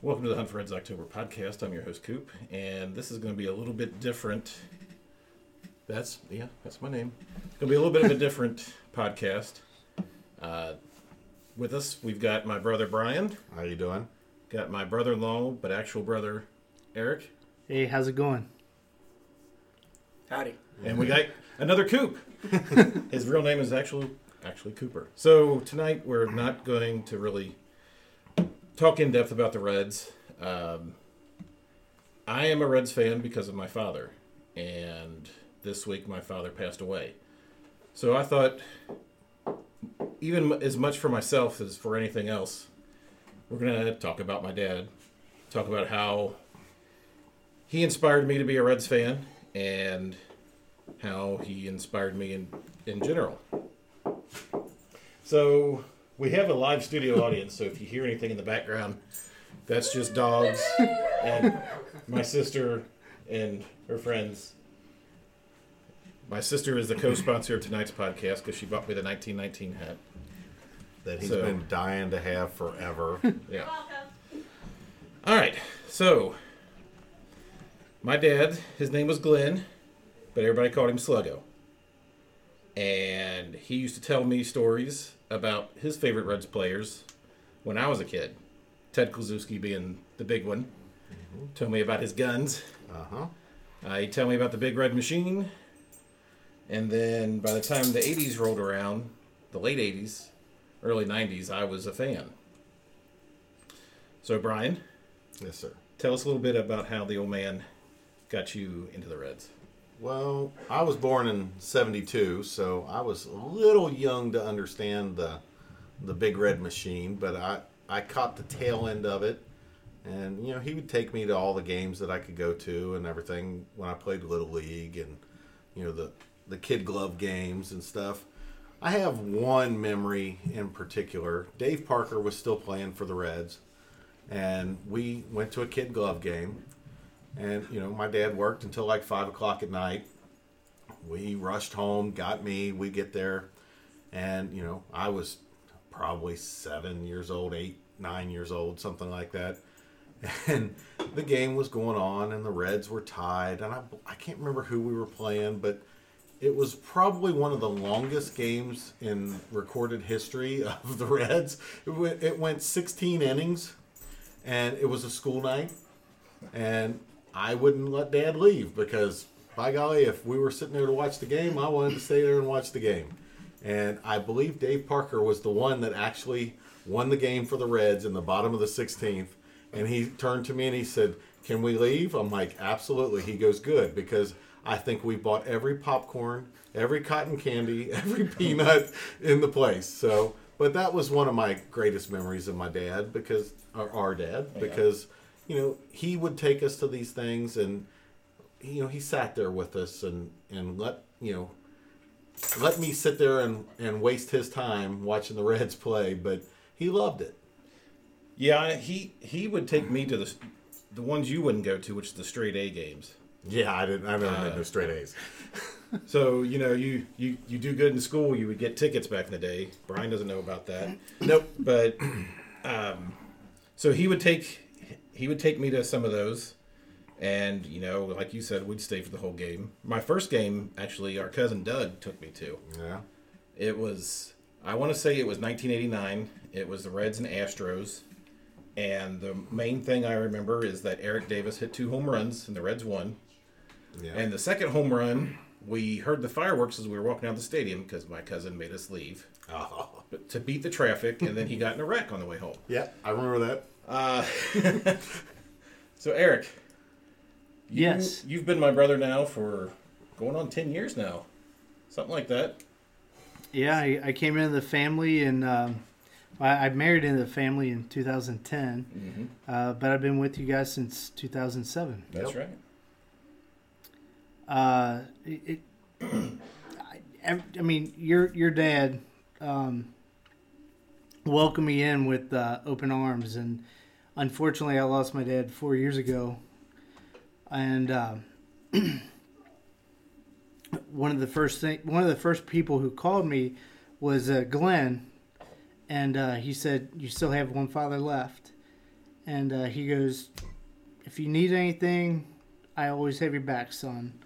Welcome to the Hunt for Reds October podcast. I'm your host Coop, and this is going to be a little bit different. That's yeah, that's my name. It's going to be a little bit of a different podcast. Uh, with us, we've got my brother Brian, How you doing? got my brother-in-law, but actual brother Eric, Hey, how's it going? Howdy. and we got another Coop. His real name is actually actually Cooper. So tonight we're not going to really talk in depth about the Reds. Um, I am a Reds fan because of my father, and this week my father passed away. So I thought, even as much for myself as for anything else, we're gonna talk about my dad, talk about how he inspired me to be a Reds fan, and how he inspired me in in general. So we have a live studio audience, so if you hear anything in the background, that's just dogs and my sister and her friends. My sister is the co-sponsor of tonight's podcast because she bought me the 1919 hat. That he's So- been dying to have forever. Yeah. All right. So, my dad, his name was Glenn, but everybody called him Sluggo. And he used to tell me stories about his favorite Reds players when I was a kid. Ted Kluszewski being the big one. Told me about his guns. Uh huh. Uh, he'd tell me about the Big Red Machine. And then by the time the 80s rolled around, the late 80s, early 90s, I was a fan. So, Brian, Yes, sir. tell us a little bit about how the old man got you into the Reds. Well, I was born in '72, so I was a little young to understand the the big red machine, but I I caught the tail end of it, and you know he would take me to all the games that I could go to and everything when I played little league and you know the the kid glove games and stuff. I have one memory in particular. Dave Parker was still playing for the Reds, and we went to a kid glove game. And you know, my dad worked until like five o'clock at night. We rushed home, got me. We get there, and you know, I was probably seven years old, eight, nine years old, something like that. And the game was going on, and the Reds were tied. And I, I can't remember who we were playing, but it was probably one of the longest games in recorded history of the Reds. It went, it went 16 innings, and it was a school night and I wouldn't let Dad leave because, by golly, if we were sitting there to watch the game, I wanted to stay there and watch the game. And I believe Dave Parker was the one that actually won the game for the Reds in the bottom of the 16th. And he turned to me and he said, "Can we leave?" I'm like, "Absolutely." He goes, "Good," because I think we bought every popcorn, every cotton candy, every peanut in the place. So, but that was one of my greatest memories of my dad because, or our dad, because you know, he would take us to these things and you know, he sat there with us and and let, you know, let me sit there and and waste his time watching the Reds play, but he loved it. Yeah, he he would take me to the the ones you wouldn't go to, which is the straight A games. Yeah, I didn't I never Uh, had no straight A's. So you know, you you you do good in school, you would get tickets back in the day. Brian doesn't know about that. Nope. but um, so he would take he would take me to some of those and you know like you said we'd stay for the whole game my first game actually our cousin doug took me to Yeah. it was i want to say it was 1989 it was the reds and astros and the main thing i remember is that eric davis hit two home runs and the reds won Yeah. and the second home run we heard the fireworks as we were walking out the stadium because my cousin made us leave oh. to beat the traffic and then he got in a wreck on the way home Yeah, I remember that. Uh, so Eric, you, Yes. you've been my brother now for going on ten years now, something like that. Yeah, I, I came into the family and um, I, I married into the family in 2010, Mm-hmm. uh, but I've been with you guys since 2007. That's Yep. right. Uh, it, it I, I mean, your your dad um, welcomed me in with uh, open arms, and unfortunately, I lost my dad four years ago, and. um one of the first thing, one of the first people who called me was uh, Glenn, and uh, he said, "You still have one father left," and uh, he goes, "If you need anything, I always have your back, son."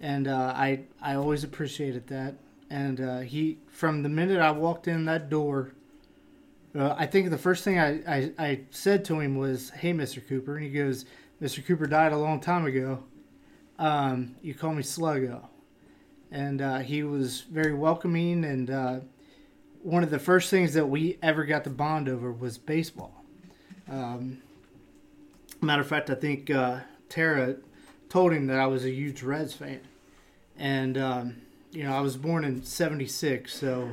And uh, I I always appreciated that. And uh, he from the minute I walked in that door, uh, I think the first thing I, I I said to him was, "Hey, Mister Cooper," and he goes, "Mister Cooper died a long time ago. Um, you call me Sluggo." And uh, he was very welcoming and. Uh, one of the first things that we ever got to bond over was baseball. Um, matter of fact, I think uh, Tara told him that I was a huge Reds fan, and um, you know I was born in '76, so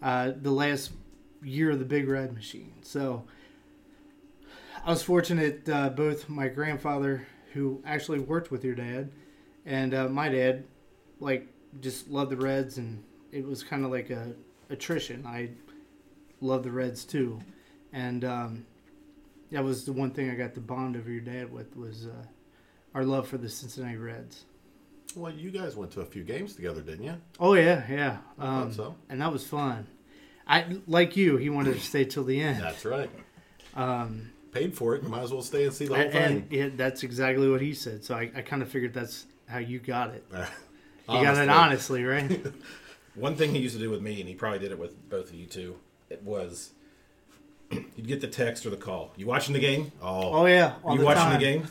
uh, the last year of the Big Red Machine. So I was fortunate. Uh, both my grandfather, who actually worked with your dad, and uh, my dad, like just loved the Reds, and it was kind of like a attrition. I love the Reds too, and um, that was the one thing I got to bond over your dad with was uh, our love for the Cincinnati Reds. Well, you guys went to a few games together, didn't you? Oh yeah, yeah, I thought um, so. and that was fun. I like you. He wanted to stay till the end. That's right. Um, Paid for it. You might as well stay and see the whole and, thing. and yeah, that's exactly what he said. So I, I kind of figured that's how you got it. You got it honestly, right? One thing he used to do with me, and he probably did it with both of you too, it was you'd get the text or the call. You watching the game? Oh, oh yeah, you the watching time. the game?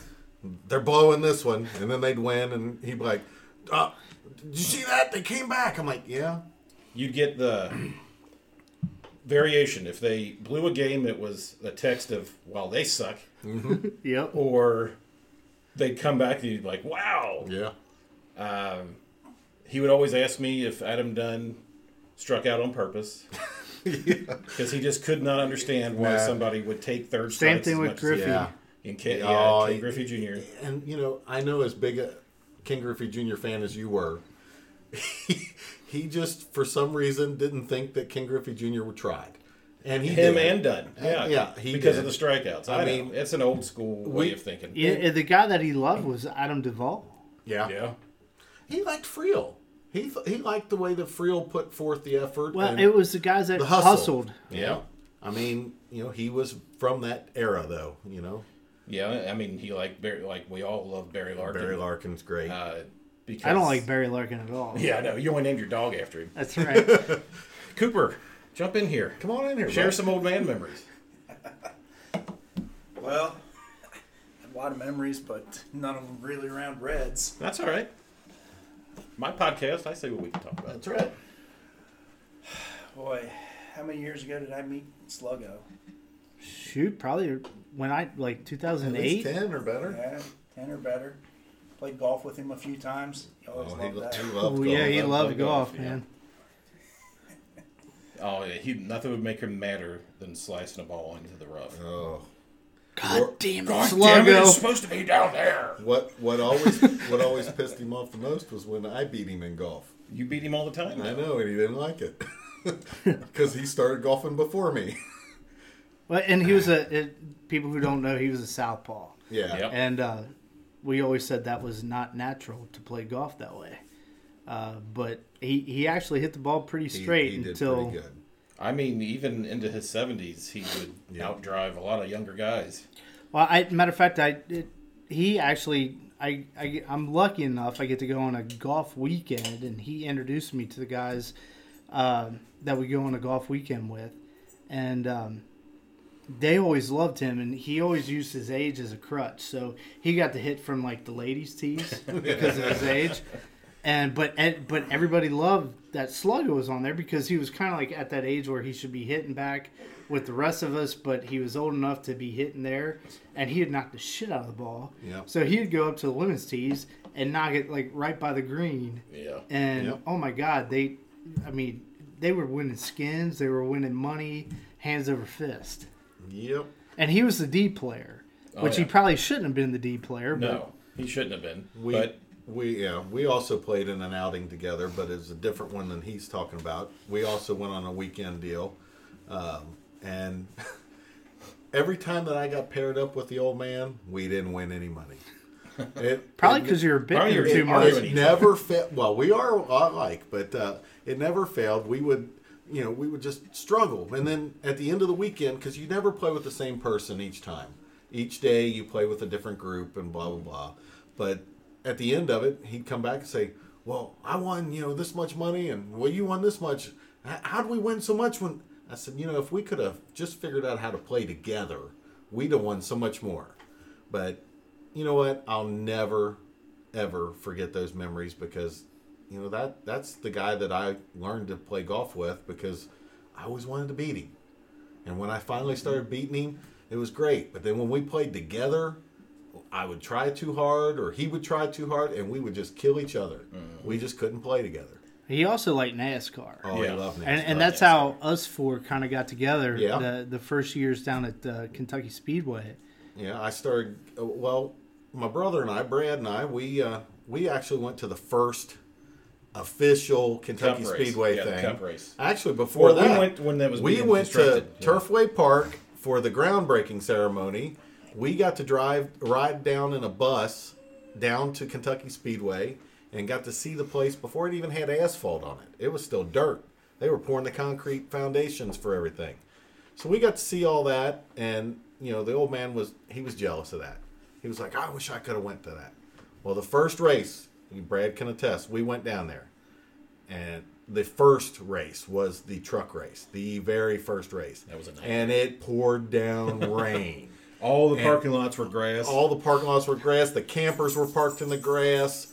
they're blowing this one, and then they'd win, and he'd be like, uh, "Did you see that? They came back." I'm like, "Yeah." You'd get the variation. If they blew a game, it was a text of "Well, they suck," Yep. or they'd come back and you'd be like, "Wow." Yeah. Um, he would always ask me if Adam Dunn struck out on purpose because he just could not understand why Nah. somebody would take third Same thing as with much as- Griffey. Yeah. In Ken, yeah, Oh, Ken Griffey Jr. And you know, I know as big a Ken Griffey Jr. fan as you were, he, he just for some reason didn't think that Ken Griffey Jr. would tried, and he Him did. and Dunn. Yeah, yeah, he because did. of the strikeouts. I, I mean, mean, it's an old school way of thinking. Yeah, the guy that he loved was Adam Duvall. yeah. yeah. He liked Freel. He th- he liked the way that Freel put forth the effort. Well, and it was the guys that the hustle. hustled. Yeah. I mean, you know, he was from that era, though. You know, Yeah, I mean, he liked Barry, like we all love Barry Larkin. Barry Larkin's great. Uh, because I don't like Barry Larkin at all. Yeah, no, you only named your dog after him. That's right. Cooper, jump in here. Come on in here, Share bud. some old man memories. Well, a lot of memories, but none of them really around Reds. That's all right. My podcast, I say what we can talk about. That's right. Boy, how many years ago did I meet Sluggo? Shoot, probably when I like At least 2008. ten or better. Yeah, ten or better. Played golf with him a few times. He always Oh, he, loved lo- that. he loved Oh, yeah, he Love loved play golf, golf, yeah. man. Oh, yeah, he nothing would make him madder than slicing a ball into the rough. Oh, God damn it, Damn it, it's supposed to be down there. what what always what always pissed him off the most was when I beat him in golf. You beat him all the time. I know, and he didn't like it because he started golfing before me. Well, and he was a it, people who don't know he was a southpaw, Yeah, Yep. and uh, we always said that was not natural to play golf that way. Uh, but he, he actually hit the ball pretty he, straight he did until pretty good. I mean, even into his seventies, he would Yeah. outdrive a lot of younger guys. Well, I matter of fact, I it, he actually I, I I'm lucky enough I get to go on a golf weekend, and he introduced me to the guys uh, that we go on a golf weekend with, and um, they always loved him, and he always used his age as a crutch. So he got to hit from like the ladies' tees because of his age. And but and- but everybody loved that Sluggo was on there because he was kind of like at that age where he should be hitting back with the rest of us, but he was old enough to be hitting there, and he had knocked the shit out of the ball. Yep. So he'd go up to the women's tees and knock it like right by the green, Yeah. and Yep. oh my god, they, I mean, they were winning skins, they were winning money, hands over fist, Yep. and he was the D player, Oh, which he probably shouldn't have been the D player. But No, he shouldn't have been. We but we yeah we also played in an outing together, but it's a different one than he's talking about. We also went on a weekend deal, um, and every time that I got paired up with the old man, we didn't win any money. It, Probably because you're a Probably bit you're too much. arguing. it never failed. Well, we are alike, but uh, it never failed. We would, you know, we would just struggle, and then at the end of the weekend, because you never play with the same person each time. Each day you play with a different group and blah blah blah. But at the end of it, he'd come back and say, "Well, I won, you know, this much money, and well, you won this much. How did we win so much?" When I said, "You know, if we could have just figured out how to play together, we'd have won so much more." But you know what? I'll never ever forget those memories because you know that that's the guy that I learned to play golf with because I always wanted to beat him. And when I finally started beating him, it was great. But then when we played together, I would try too hard or he would try too hard and we would just kill each other. We just couldn't play together. He also liked NASCAR. Oh, Yeah. I love and, NASCAR. and that's how us four kind of got together Yeah. the, the first years down at uh, Kentucky Speedway. Yeah, I started. uh, Well, my brother and I, Brad and I, we uh, we actually went to the first official Kentucky Cup. Speedway Yeah, thing. Cup race. Actually, before Well, we that, went when that was we went to yeah. Turfway Park for the groundbreaking ceremony. We got to drive ride down in a bus down to Kentucky Speedway and got to see the place before it even had asphalt on it. It was still dirt. They were pouring the concrete foundations for everything. So we got to see all that, and you know the old man was he was jealous of that. He was like, "I wish I could have went to that." Well, the first race, Brad can attest, we went down there, and the first race was the truck race, the very first race. That was a night. and it poured down rain. All the And- parking lots were grass. All the parking lots were grass. The campers were parked in the grass.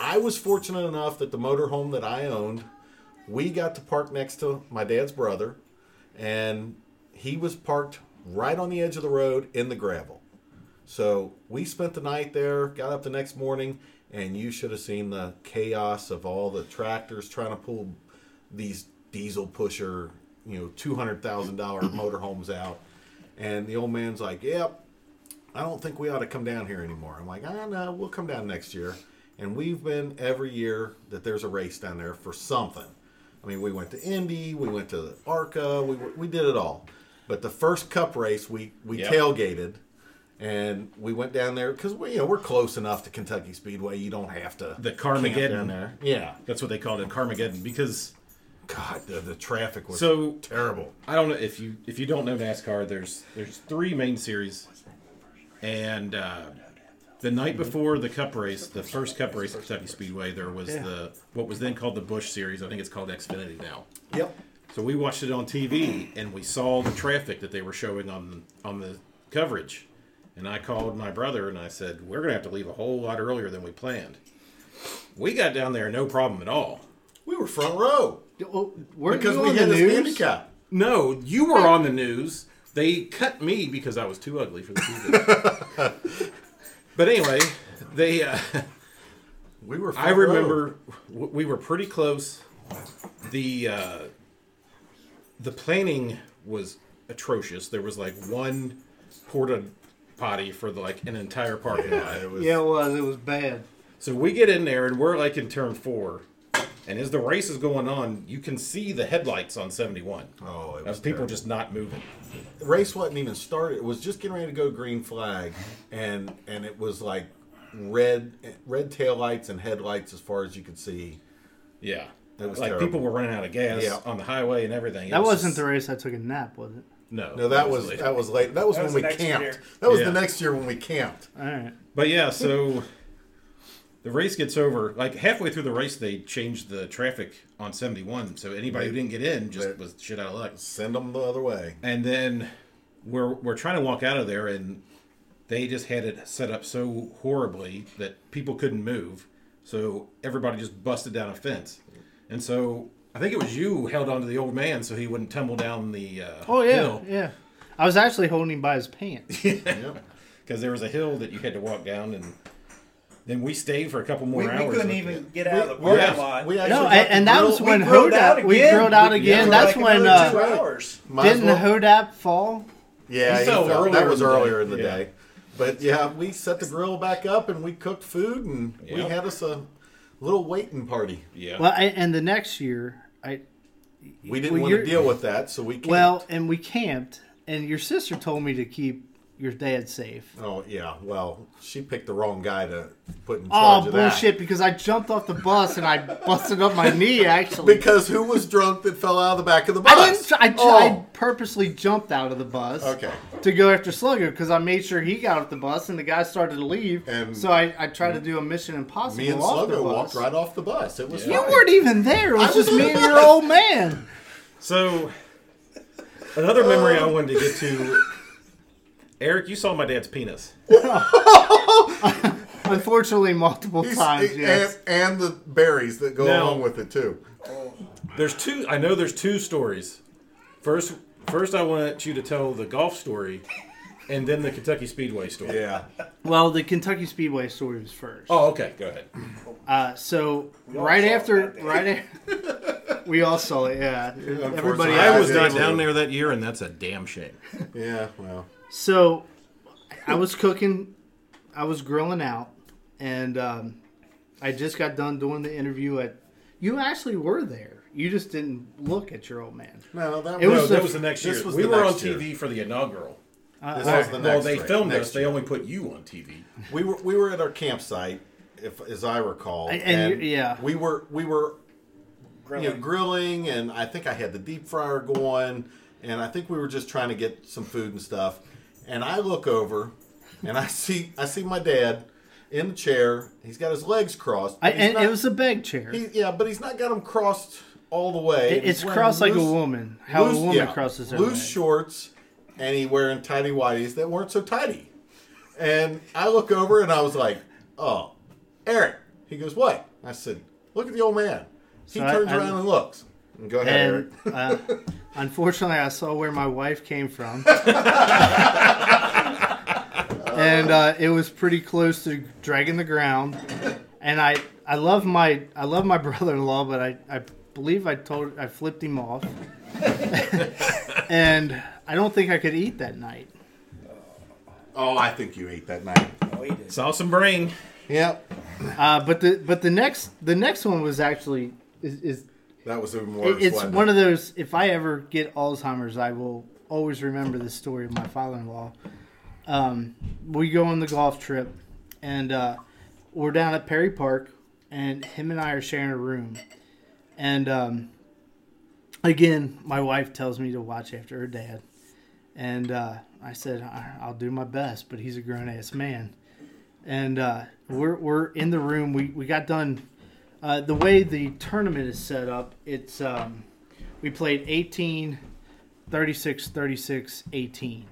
I was fortunate enough that the motorhome that I owned, we got to park next to my dad's brother, and he was parked right on the edge of the road in the gravel. So we spent the night there, got up the next morning, and you should have seen the chaos of all the tractors trying to pull these diesel pusher, you know, two hundred thousand dollar motorhomes out. And the old man's like, "Yep, I don't think we ought to come down here anymore." I'm like, "Ah, no, we'll come down next year." And we've been every year that there's a race down there for something. I mean, we went to Indy, we went to the ARCA, we we did it all. But the first Cup race, we we Yep. tailgated, and we went down there because we you know we're close enough to Kentucky Speedway. You don't have to The Carmageddon. down there. Yeah, That's what they called it, Carmageddon, because God, the, the traffic was so terrible. I don't know if you if you don't know NASCAR. There's there's three main series, and uh, the night before the Cup race, the first Cup race at Kentucky Speedway, there was the what was then called the Busch Series. I think it's called Xfinity now. Yep. So we watched it on TV, and we saw the traffic that they were showing on on the coverage. And I called my brother and I said, "We're gonna have to leave a whole lot earlier than we planned." We got down there, no problem at all. We were front row weren't because you we on had the this news? handicap. No, you were on the news. They cut me because I was too ugly for the TV. but anyway, they. Uh, We were. Front I row. remember w- we were pretty close. The uh, the planning was atrocious. There was like one porta potty for the, like an entire parking lot. It was, Yeah, it was. It was bad. So we get in there and we're like in turn four, and as the race is going on, you can see the headlights on seventy one. Oh, it was Of people terrible. just not moving. the race wasn't even started. It was just getting ready to go green flag, and and it was like red red tail lights and headlights as far as you could see. Yeah. That was like terrible. people were running out of gas Yeah. on the highway and everything. It That was wasn't just- the race I took a nap, was it? No, No, that was later. that was late. That was That when was we camped. year. That was Yeah. the next year when we camped. All right. But yeah, so the race gets over. Like halfway through the race, they changed the traffic on 71, so anybody who didn't get in just was shit out of luck. Send them the other way. And then we're we're trying to walk out of there, and they just had it set up so horribly that people couldn't move. So everybody just busted down a fence, and so I think it was you who held onto the old man so he wouldn't tumble down the uh, Oh yeah, hill. yeah. I was actually holding him by his pants. Yep. because there was a hill that you had to walk down, and then we stayed for a couple more We, we hours. couldn't with even it. get out of the We, parking lot. we actually no, got and, the and that grill- was when grilled out Hodap. We again. grilled out again. yeah, That's like when another two uh, hours. Might as didn't well- Hodap fall? Yeah, He he fell fell. earlier that was in the earlier day. in the Yeah. day. But yeah, we set the grill back up and we cooked food and we Yep. had us a little waiting party. Yeah. Well, I, and the next year, I We didn't Well, want to deal with that, so we camped. well, and we camped, and your sister told me to keep, your dad's safe. Oh yeah, well, she picked the wrong guy to put in Oh charge of that. Oh bullshit! Because I jumped off the bus and I busted up my knee. Actually, Because who was drunk that fell out of the back of the bus? I didn't. try- I, oh. I purposely jumped out of the bus. Okay. To go after Slugger because I made sure he got off the bus and the guy started to leave. And- so I, I tried to do a Mission Impossible. Me and off the bus. walked right off the bus. It was You weren't even there. It was I just was me and your old man. So, another memory I wanted to get to. Eric, you saw my dad's penis. Unfortunately, multiple He's- times. and, Yes. and the berries that go Now- along with it too. There's two. I know there's two stories. First, first I want you to tell the golf story, and then the Kentucky Speedway story. Yeah. Well, the Kentucky Speedway story was first. Oh, okay. Go ahead. Uh, so all right saw it after, that day. right, a- we all saw it. Yeah, everybody. I I was did not too. down there that year, and that's a damn shame. Yeah. Well. So, I was cooking, I was grilling out, and um, I just got done doing the interview at. You actually were there. You just didn't look at your old man. No, that It was. No, was that the- was the next year. was we the were on next year. TV for the inaugural. Uh, This all was right. the well, next they year- filmed next us. They only put you on TV. We were we were at our campsite, if as I recall, And- and you- yeah. we were we were Grilling. you know grilling, and I think I had the deep fryer going, and I think we were just trying to get some food and stuff. And I look over, and I see I see my dad in the chair. He's got his legs crossed. I, and not- it was a beg chair. he, yeah, but he's not got them crossed all the way. It- it's crossed like a woman. How loose- a woman yeah, crosses her loose leg. shorts, and he wearing tidy whities that weren't so tidy. And I look over and I was like, "Oh, Eric." He goes, "What?" I said, "Look at the old man." He So turns I- around and looks. Go ahead, And Eric. uh, unfortunately, I saw where my wife came from, and uh, it was pretty close to dragging the ground. And I, I love my, I love my brother-in-law, but I, I believe I told, I flipped him off, and I don't think I could eat that night. Oh, I think you ate that night. Oh, he did. Saw some brain. Yep. Uh, but the, but the next, the next one was actually is, is That was even worse. It- it's one of those. If I ever get Alzheimer's, I will always remember the story of my father-in-law. Um, we go on the golf trip, and uh, we're down at Perry Park, and him and I are sharing a room. And um, again, my wife tells me to watch after her dad, and uh, I said "I- I'll do my best, but he's a grown-ass man. And uh, we're we're in the room. We we got done uh, the way the tournament is set up, it's um, we played 18, 36, 36, 18.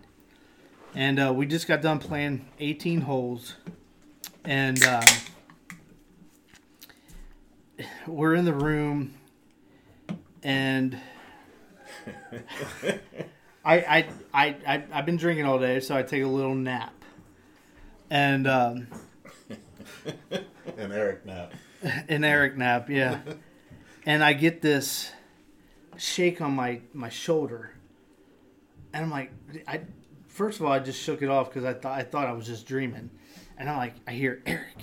And uh, we just got done playing 18 holes. And um, we're in the room. And I, I, I, I, I've been drinking all day, so I take a little nap. And um, Eric now. an Eric nap, yeah. and I get this shake on my my shoulder, and I'm like, I first of all I just shook it off because I thought I thought I was just dreaming, and I'm like, I hear Eric,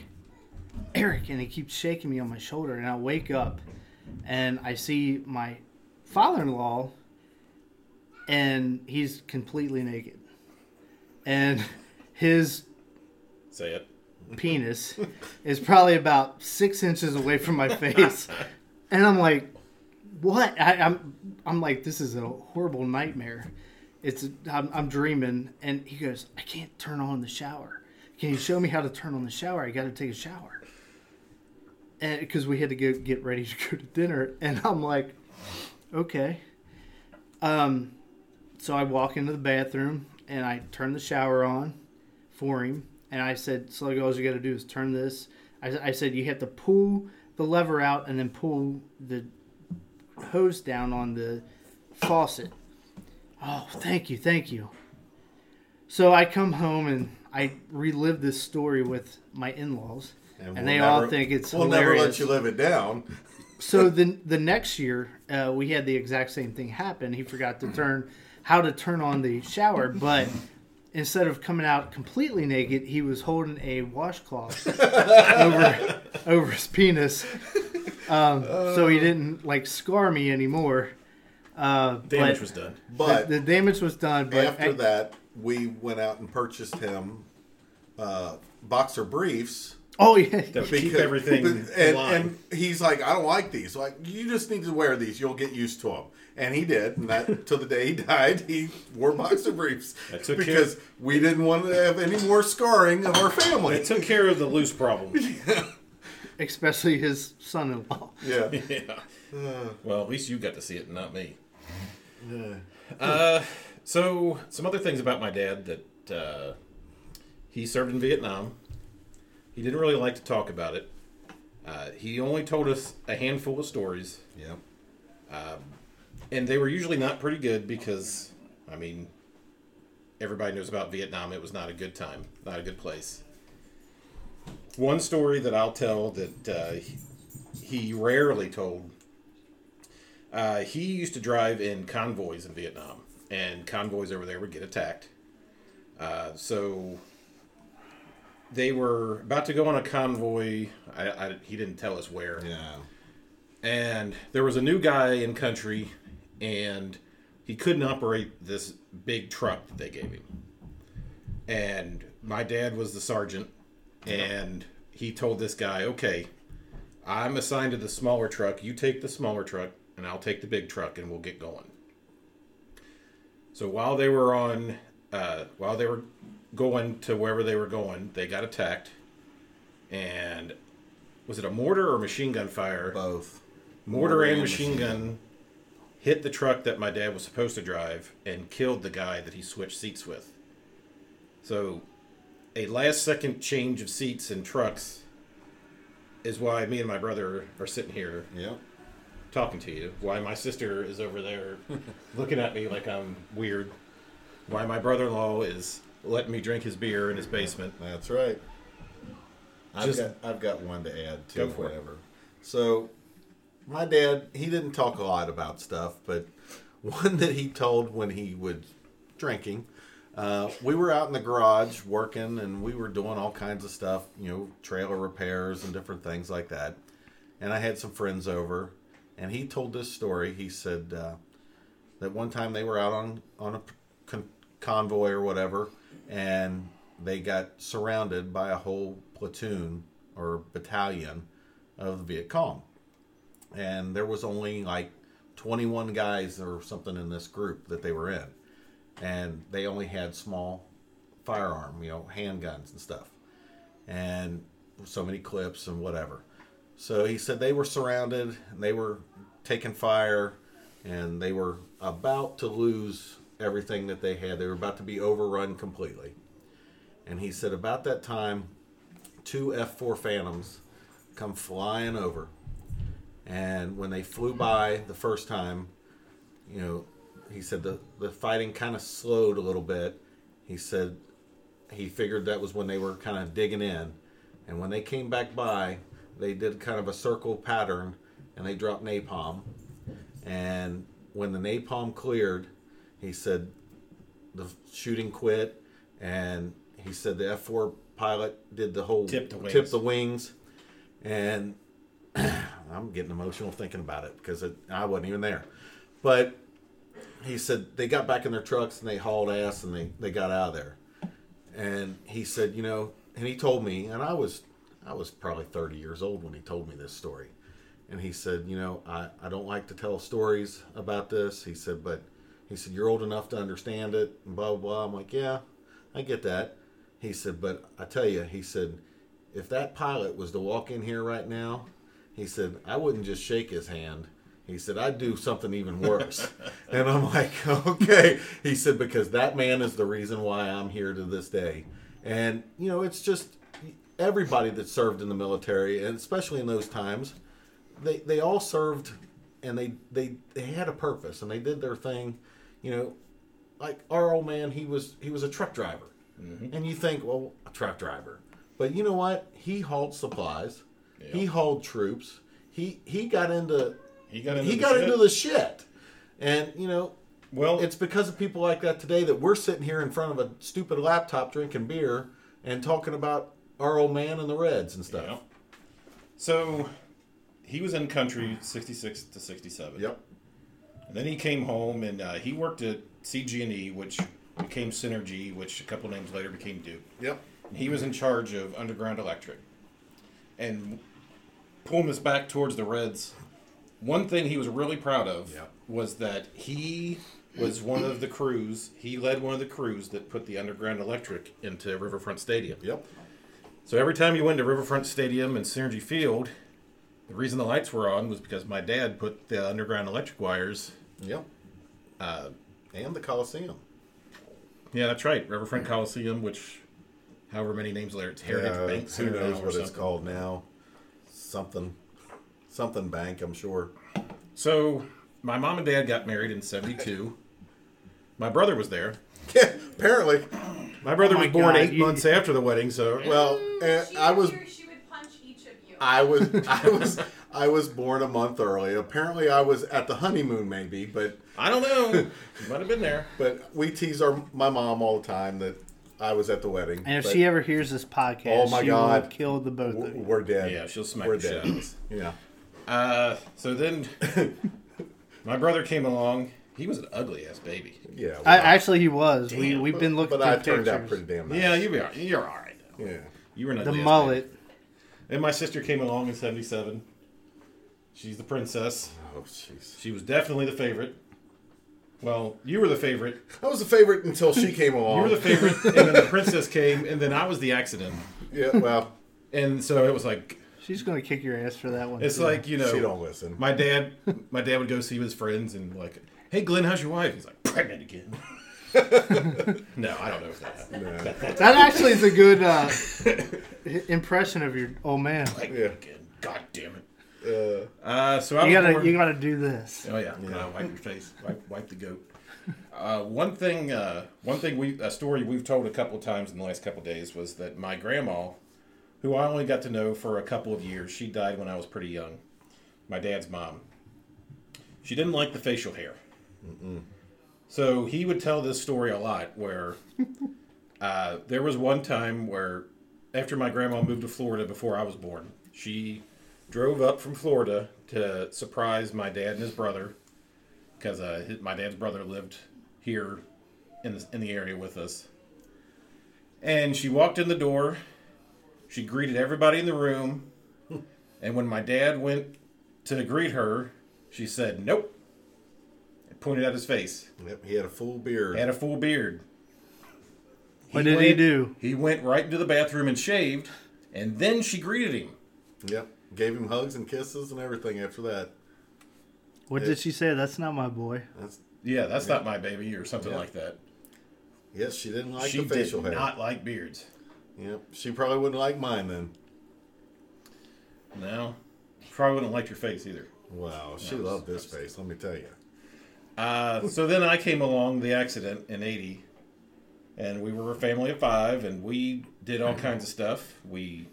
Eric, and he keeps shaking me on my shoulder, and I wake up, and I see my father-in-law, and he's completely naked, and his Say it. Penis is probably about six inches away from my face, and I'm like, "What?" I, I'm I'm like, "This is a horrible nightmare." It's I'm, I'm dreaming, and he goes, "I can't turn on the shower. Can you show me how to turn on the shower? I got to take a shower." And because we had to go get ready to go to dinner, and I'm like, "Okay." Um, so I walk into the bathroom and I turn the shower on for him, and I said, "Sluggo, all you got to do is turn this." I, I said, "You have to pull the lever out and then pull the hose down on the faucet." Oh, thank you, thank you. So I come home and I relive this story with my in-laws, and, we'll they all think it's We'll hilarious. never let you live it down. So the the next year, uh, we had the exact same thing happen. He forgot to turn how to turn on the shower, but instead of coming out completely naked, he was holding a washcloth over over his penis, um, so he didn't like scar me anymore. Uh, Damage was done. But the, the damage was done. But after that, we went out and purchased him uh, boxer briefs. Oh yeah. To keep everything but- and, and he's like, I don't like these. Like, you just need to wear these. You'll get used to them. And he did. And that till the day he died, he wore boxer briefs That took because care- we didn't want to have any more scarring of our family. it took care of the loose problem. Especially his son-in-law. yeah. yeah. Well, at least you got to see it, and not me. Yeah. Uh, so some other things about my dad that uh, he served in Vietnam. He didn't really like to talk about it. Uh, he only told us a handful of stories, Yep. And they were usually not pretty good because, I mean, everybody knows about Vietnam. It was not a good time, not a good place. One story that I'll tell that uh, he, rarely told. Uh, he used to drive in convoys in Vietnam, and convoys over there would get attacked. Uh, so they were about to go on a convoy. I, I, he didn't tell us where Yeah. and there was a new guy in country and he couldn't operate this big truck that they gave him. And my dad was the sergeant and he told this guy okay i'm assigned to the smaller truck. You take the smaller truck and i'll take the big truck and we'll get going. So while they were on uh, while they were going to wherever they were going they got attacked and was it a mortar or machine gun fire? Both. mortar and machine gun hit the truck that my dad was supposed to drive and killed the guy that he switched seats with. So, a last second change of seats and trucks is why me and my brother are sitting here Yep. talking to you. Why my sister is over there looking at me like I'm weird. Why my brother in law is letting me drink his beer in his basement. That's right. I've Just- got I've got one to add too. Go for it. whatever. So, my dad he didn't talk a lot about stuff, but one that he told when he was drinking. Uh, we were out in the garage working, and we were doing all kinds of stuff, you know, trailer repairs and different things like that. And I had some friends over, and he told this story. He said uh, that one time they were out on on a con- convoy or whatever, and they got surrounded by a whole platoon or battalion of the Viet Cong, and there was only like 21 guys or something in this group that they were in, and they only had small firearm, you know, handguns and stuff, and so many clips and whatever. So he said they were surrounded, and they were taking fire, and they were about to lose everything that they had. They were about to be overrun completely. And he said about that time, two F4 Phantoms come flying over. And when they flew by the first time, you know, he said the, the fighting kind of slowed a little bit. He said he figured that was when they were kind of digging in. And when they came back by, they did kind of a circle pattern and they dropped napalm. And when the napalm cleared, he said the shooting quit. And he said the F4 pilot did the whole tip the wings. tipped the wings. And I'm getting emotional thinking about it because it, I wasn't even there. But he said they got back in their trucks and they hauled ass and they, they got out of there. And he said, you know, and he told me, and I was I was probably 30 years old when he told me this story. And he said, you know, I, I don't like to tell stories about this. He said, but he said, you're old enough to understand it and blah, blah, blah. I'm like, yeah, I get that. He said, but I tell you, he said, if that pilot was to walk in here right now, he said, I wouldn't just shake his hand. He said, I'd do something even worse. and I'm like, okay. He said, because that man is the reason why I'm here to this day. And, you know, it's just everybody that served in the military, and especially in those times, they, they all served and they, they, they had a purpose and they did their thing. You know, like our old man, he was, he was a truck driver. Mm-hmm. And you think, well, a truck driver. But you know what? He hauled supplies. He hauled troops. He he got into He got into he the got shit. into the shit. And you know, well. it's because of people like that today that we're sitting here in front of a stupid laptop drinking beer and talking about our old man and the Reds and stuff. So he was in country 66 to 67. Yep. And then he came home and uh, he worked at CG&E, which became Cinergy, which a couple names later became Duke. Yep. He was in charge of Underground Electric. And pulling this back towards the Reds, one thing he was really proud of Yeah. was that he was one of the crews, he led one of the crews that put the Underground Electric into Riverfront Stadium. Yep. So every time you went to Riverfront Stadium and Cinergy Field, the reason the lights were on was because my dad put the Underground Electric wires. Yep. Uh, And the Coliseum. yeah, that's right, Riverfront Coliseum, which, however many names later, it's Heritage Yeah, Bank who knows what it's called now? Something, something bank. I'm sure. So my mom and dad got married in '72. My brother was there. Yeah. Apparently. My brother Oh my was born God, eight you- months after the wedding, so Well, uh, She I was. figured She would punch each of you. I was. I was. I was born a month early. Apparently, I was at the honeymoon, maybe, but I don't know. You might have been there. but we tease our my mom all the time that I was at the wedding. And if but she ever hears this podcast, Oh my she God. will kill the both we're, of you. we're dead. Yeah, she'll smack we're the shit out of us. Yeah. Uh, so then my brother came along. He was an ugly ass baby. Yeah. I, well, actually, he was. we Damn. we've been looking but I through turned out pictures. pretty damn nice. Yeah, you be all- you're all right. Though. Yeah. You were an the ugly ass mullet. baby. And my sister came along in '77. She's the princess. Oh, jeez. She was definitely the favorite. Well, you were the favorite. I was the favorite until she came along. You were the favorite, and then the princess came, and then I was the accident. Yeah. Well, And so it was like She's gonna kick your ass for that one. it's too. like you know she don't listen. My dad, my dad would go see his friends and like, "Hey, Glenn, how's your wife?" He's like, "Pregnant again." no, I don't know if that happened. Nah. that actually is a good uh, impression of your old man. Pregnant Yeah. again. God damn it. Uh, Uh, so I You was gotta born- you gotta do this. Oh yeah, Yeah. Uh, wipe your face, wipe, wipe the goat. Uh, one thing, uh, one thing we a story we've told a couple times in the last couple days was that my grandma, who I only got to know for a couple of years, she died when I was pretty young. My dad's mom. She didn't like the facial hair. So he would tell this story a lot. Where uh, there was one time where, after my grandma moved to Florida before I was born, she drove up from Florida to surprise my dad and his brother because uh, my dad's brother lived here in the, in the area with us. And she walked in the door. She greeted everybody in the room. And when my dad went to greet her, she said, Nope. And pointed at his face. yep. He had a full beard. He had a full beard. What did he do? He went right into the bathroom and shaved. And then she greeted him. Yep. Gave him hugs and kisses and everything after that. What Yeah. did she say? That's not my boy. That's Yeah, that's not my baby, or something Yeah. like that. yes. She didn't like she the facial did hair. not like beards. Yep. She probably wouldn't like mine then. No, probably wouldn't like your face either. Wow. She No, loved this face. Let me tell you. Uh, so then I came along the accident in '80, and we were a family of five, and we did all kinds of stuff. We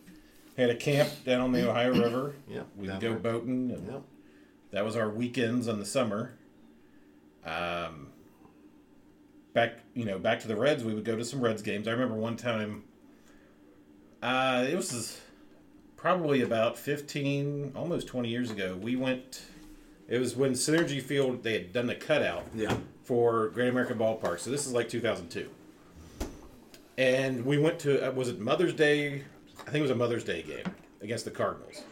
had a camp down on the Ohio River. yeah, We down would go boating, and Yep. that was our weekends in the summer. Um, back, you know, back to the Reds, we would go to some Reds games. I remember one time. Uh, it was probably about 15, almost 20 years ago. We went. It was when Cinergy Field they had done the cutout Yeah. for Great American Ballpark. So this is like 2002. And we went to uh, was it Mother's Day? I think it was a Mother's Day game against the Cardinals.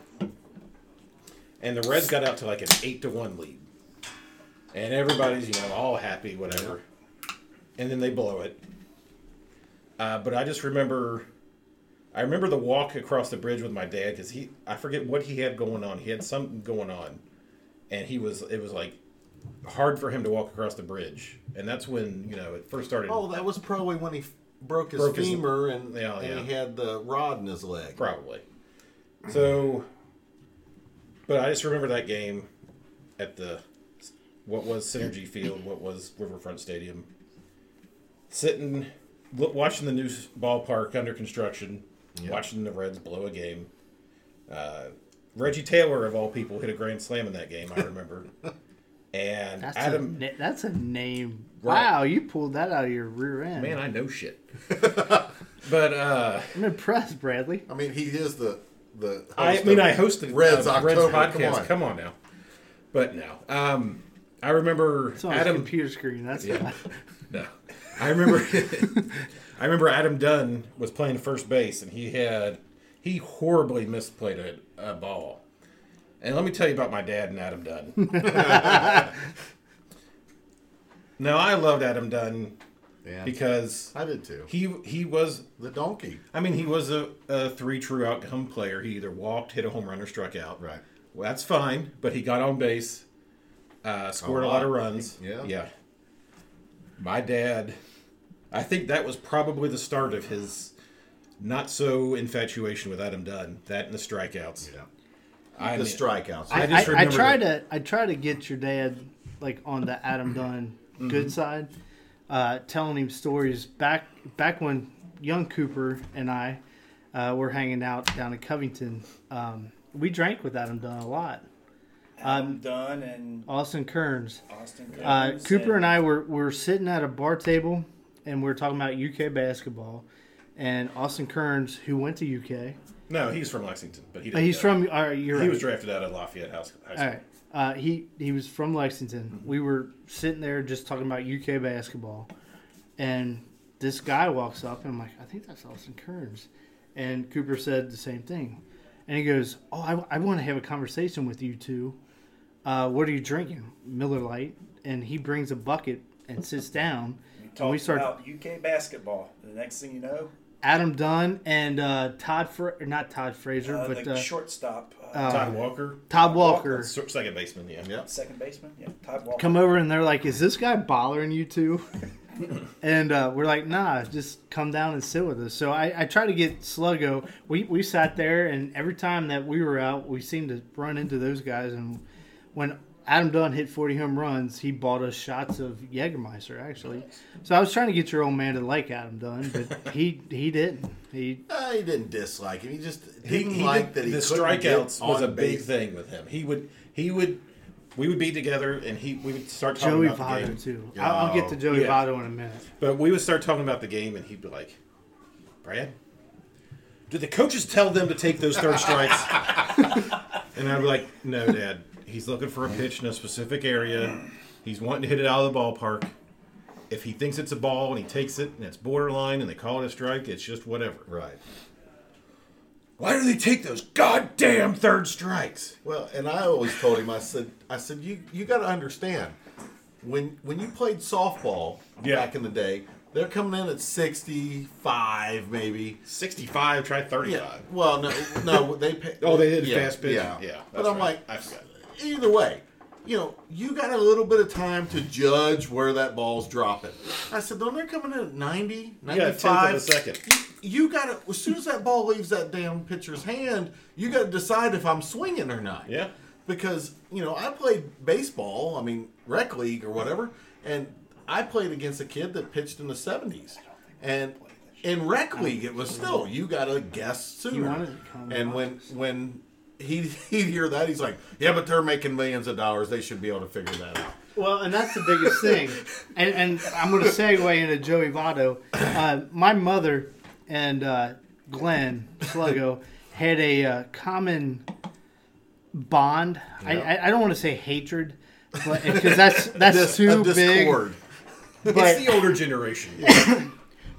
And the Reds got out to like an eight to one lead, and everybody's you know all happy, whatever. And then they blow it. Uh, but I just remember, I remember the walk across the bridge with my dad because he I forget what he had going on. He had something going on, and he was it was like hard for him to walk across the bridge, and that's when you know it first started. Oh, that was probably when he broke his Broke his- femur and, Yeah, and yeah. he had the rod in his leg. Probably. So, but I just remember that game at the what was Cinergy Field, what was Riverfront Stadium, sitting lo- watching the new s- ballpark under construction, Yeah. watching the Reds blow a game. Uh, Reggie Taylor of all people hit a grand slam in that game. I remember. And That's Adam, a that's a name. Right. Wow, you pulled that out of your rear end. man, I know shit. but uh, I'm impressed, Bradley. I mean, he is the the. I mean, of I hosted Reds uh, October. Reds podcast. Come Come on. on. now, but no. Um, I remember It's on his Adam. computer screen. That's Yeah. why. No, I remember I remember Adam Dunn was playing first base and he had he horribly misplayed a, a ball. And let me tell you about my dad and Adam Dunn. Now I loved Adam Dunn Yeah. because I did too. he he was The donkey. I mean he was a, a three true outcome player. He either walked, hit a home run, or struck out. Right. Well, that's fine, but he got on base, uh, scored A a lot lot. of runs. Yeah. Yeah. My dad, I think that was probably the start of his not so infatuation with Adam Dunn. That and the strikeouts. Yeah. I the mean- strikeouts. I I, just I, I try that- to I try to get your dad like on the Adam Dunn Mm-hmm. good side, uh, telling him stories back back when young Cooper and I uh, were hanging out down in Covington. Um, we drank with Adam Dunn a lot. Adam Dunn and Austin Kearns. Austin Uh, Kearns Cooper and I were, were sitting at a bar table and we are talking about UK basketball. And Austin Kearns, who went to UK, No, he's from Lexington, but he uh, didn't he's go. from. Uh, you're He right. was drafted out of Lafayette House. High School. All right. Uh, he he was from Lexington. We were sitting there just talking about UK basketball, and this guy walks up, and I'm like, I think that's Austin Kearns, and Cooper said the same thing, and he goes, Oh, I, I want to have a conversation with you two. Uh, what are you drinking? Miller Lite, and he brings a bucket and sits down. we and talked we start about UK basketball. The next thing you know, Adam Dunn and uh, Todd, Fra- not Todd Frazier, uh, but the uh, shortstop, uh, uh, Todd Walker, Todd Walker. S- second baseman. Yeah. Yep. second baseman, yeah, Todd Walker. come over and they're like, "Is this guy bothering you too?" and uh, we're like, "Nah, just come down and sit with us." So I, I try to get Sluggo. We we sat there, and every time that we were out, we seemed to run into those guys. And when Adam Dunn hit forty home runs, he bought us shots of Jägermeister actually. So I was trying to get your old man to like Adam Dunn, but he he didn't. He Uh, he didn't dislike him. He just He, didn't he like did- that he the couldn't get strikeouts was on a big base. thing with him. He would he would we would be together and he we would start talking Joey about the game. Votto too. I'll, I'll get to Joey Yeah. Votto in a minute. But we would start talking about the game, and he'd be like, "Brad, did the coaches tell them to take those third strikes?" and I'd be like, "No, Dad. He's looking for a pitch in a specific area. He's wanting to hit it out of the ballpark. If he thinks it's a ball and he takes it and it's borderline and they call it a strike, it's just whatever. Right. Why do they take those goddamn third strikes?" Well, and I always told him, I said, I said, you you got to understand, when when you played softball Yeah. back in the day, they're coming in at sixty five maybe. Sixty-five, try thirty-five. Yeah. Well, no, no, they. Pay, Oh, they did yeah, fast pitch. Yeah. Yeah, but I'm right. like, I forgot. Either way, you know, you got a little bit of time to judge where that ball's dropping. I said, no, they're coming in at 90, You got a 95. tenth of a second. You got to, as soon as that ball leaves that damn pitcher's hand, you got to decide if I'm swinging or not. Yeah. Because, you know, I played baseball, I mean, rec league or whatever, and I played against a kid that pitched in the 70s. And in rec league, it was still, you got to guess sooner. wanted to come and when, when he'd, he'd hear that, he's like, yeah, but they're making millions of dollars. They should be able to figure that out. Well, and that's the biggest thing. And, and I'm going to segue into Joey Votto. Uh, my mother and uh, Glenn Sluggo had a uh, common bond. I, I, I don't want to say hatred, but because that's that's Dis- too big. But it's the older generation.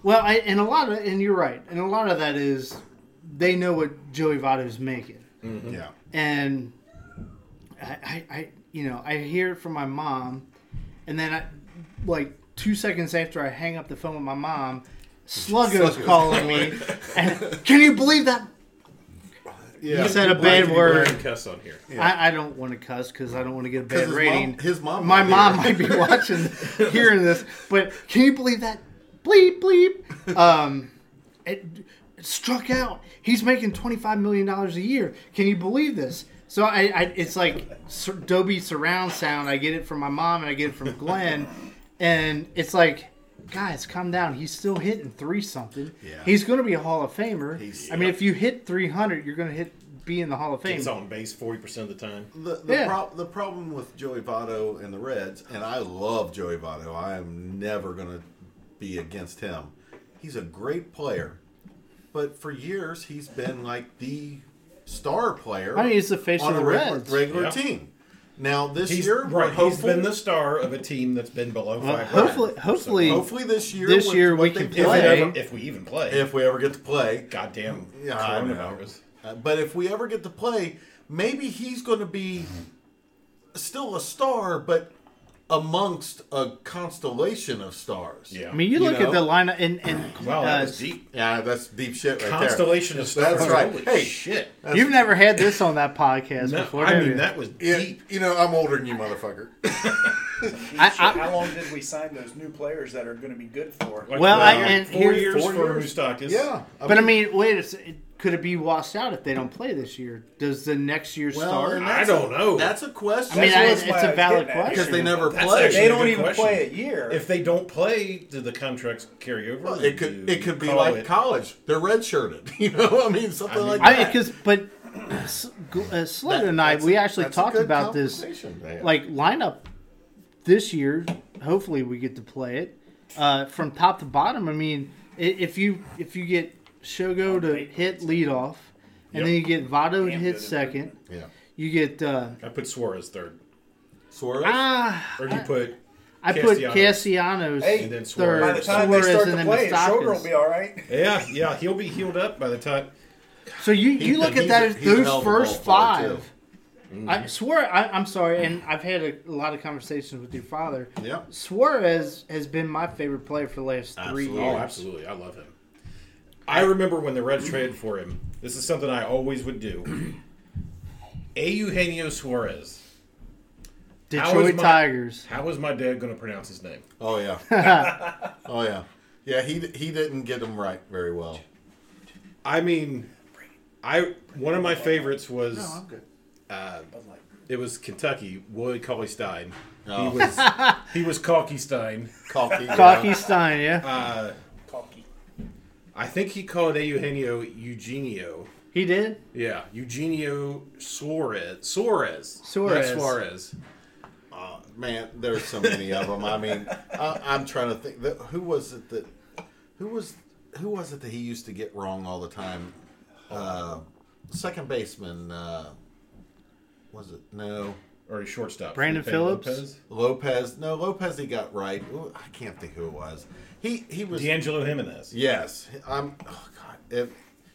well, I, and a lot of and you're right, and a lot of that is they know what Joey Votto's making. Yeah. and I, I, I, you know, I hear it from my mom, and then I, like two seconds after I hang up the phone with my mom, Sluggo's Sluggo's calling me, and can you believe that? Yeah. He said a Why bad can you go word. cuss on here. I, I don't want to cuss because I don't want to get a bad his rating. mom- his mom my mom hear might be watching, hearing this, but can you believe that? Bleep bleep. Um, it, it struck out. He's making twenty five million dollars a year. Can you believe this? So I, I it's like sur- Dolby surround sound. I get it from my mom and I get it from Glenn, and it's like, guys, calm down. He's still hitting three something. Yeah. He's going to be a Hall of Famer. He's- I mean, if you hit three hundred, you're going to hit be in the Hall of Fame. He's on base forty percent of the time. The the, Yeah. prob- the problem with Joey Votto and the Reds, and I love Joey Votto. I am never going to be against him. He's a great player, but for years he's been like the star player. I mean, he's the face on of a the regular, Reds. regular Yeah. team. Now this He's, year, we're right, he's hopeful. been the star of a team that's been below Well, 500. hopefully, So hopefully, hopefully this year, This with year what we they can if, play. ever, if we even play. if we ever get to play. Goddamn Yeah, I know. Uh, but if we ever get to play, maybe he's going to be still a star, but amongst a constellation of stars. Yeah. I mean, you You look know? at the lineup and and wow, that uh, was deep. Yeah, that's deep shit right there. Constellation of stars. That's right. Holy Hey. shit. there. you've never had this on that podcast No, before. I have mean, you? that was Yeah, deep. you know, I'm older than you, motherfucker. I- I- how long did we sign those new players that are going to be good for? Like, Well, four, I- years- and four here- years four for years. Moustakas. yeah, but I mean, wait, a se- could it be washed out if they don't play this year? Does the next year well, start? I don't a- know. That's a question. I mean, I, That's it's why I a was valid question. because they never That's play. They a don't even question. play a year. If they don't play, do the contracts carry over? Well, it could it could be like it- college. They're redshirted. You know, I mean something I mean- like I that. because but uh, Slater That- and I we actually talked about this man. like lineup this year. Hopefully, we get to play it uh, from top to bottom. I mean, if you if you get Shogo to hit leadoff, and Yep. then you get Votto to hit second, yeah, you get uh, I put Suarez third. Suarez. ah. Or do you put I put Castellanos. Castellanos Hey, and then third. Suarez. By the time Suarez they start and to play, his will be all right. Yeah, yeah, he'll be healed up by the time. So you, He- you look at that as those hell of a first ball player, five. I swear, I, I'm sorry, and I've had a, a lot of conversations with your father. Yeah, Suarez has been my favorite player for the last three Absolutely. years. Oh, absolutely. I love him. I remember when the Reds traded for him. This is something I always would do. A. Eugenio Suarez. How Detroit is my- Tigers. How is my dad going to pronounce his name? Oh yeah. oh yeah. Yeah. He he didn't get them right very well. I mean, I one of my favorites was No, I'm good. uh, it was Kentucky. Willie Cauley Stein. Oh. He was he was Caulky Stein. Cocky. yeah. Cocky Stein, yeah. Uh, Cocky. I think he called Eugenio Eugenio. He did. Yeah, Eugenio Suarez. Suarez. Suarez. Not Suarez. Uh, man, there's so many of them. I mean, I, I'm trying to think. Who was it that? Who was who was it that he used to get wrong all the time? Uh, second baseman. Uh, was it no? Or a shortstop. Brandon Felipe Phillips? Lopez. No, Lopez. He got right. Ooh, I can't think who it was. He he was. D'Angelo Jimenez. Yes, I'm. Oh God, if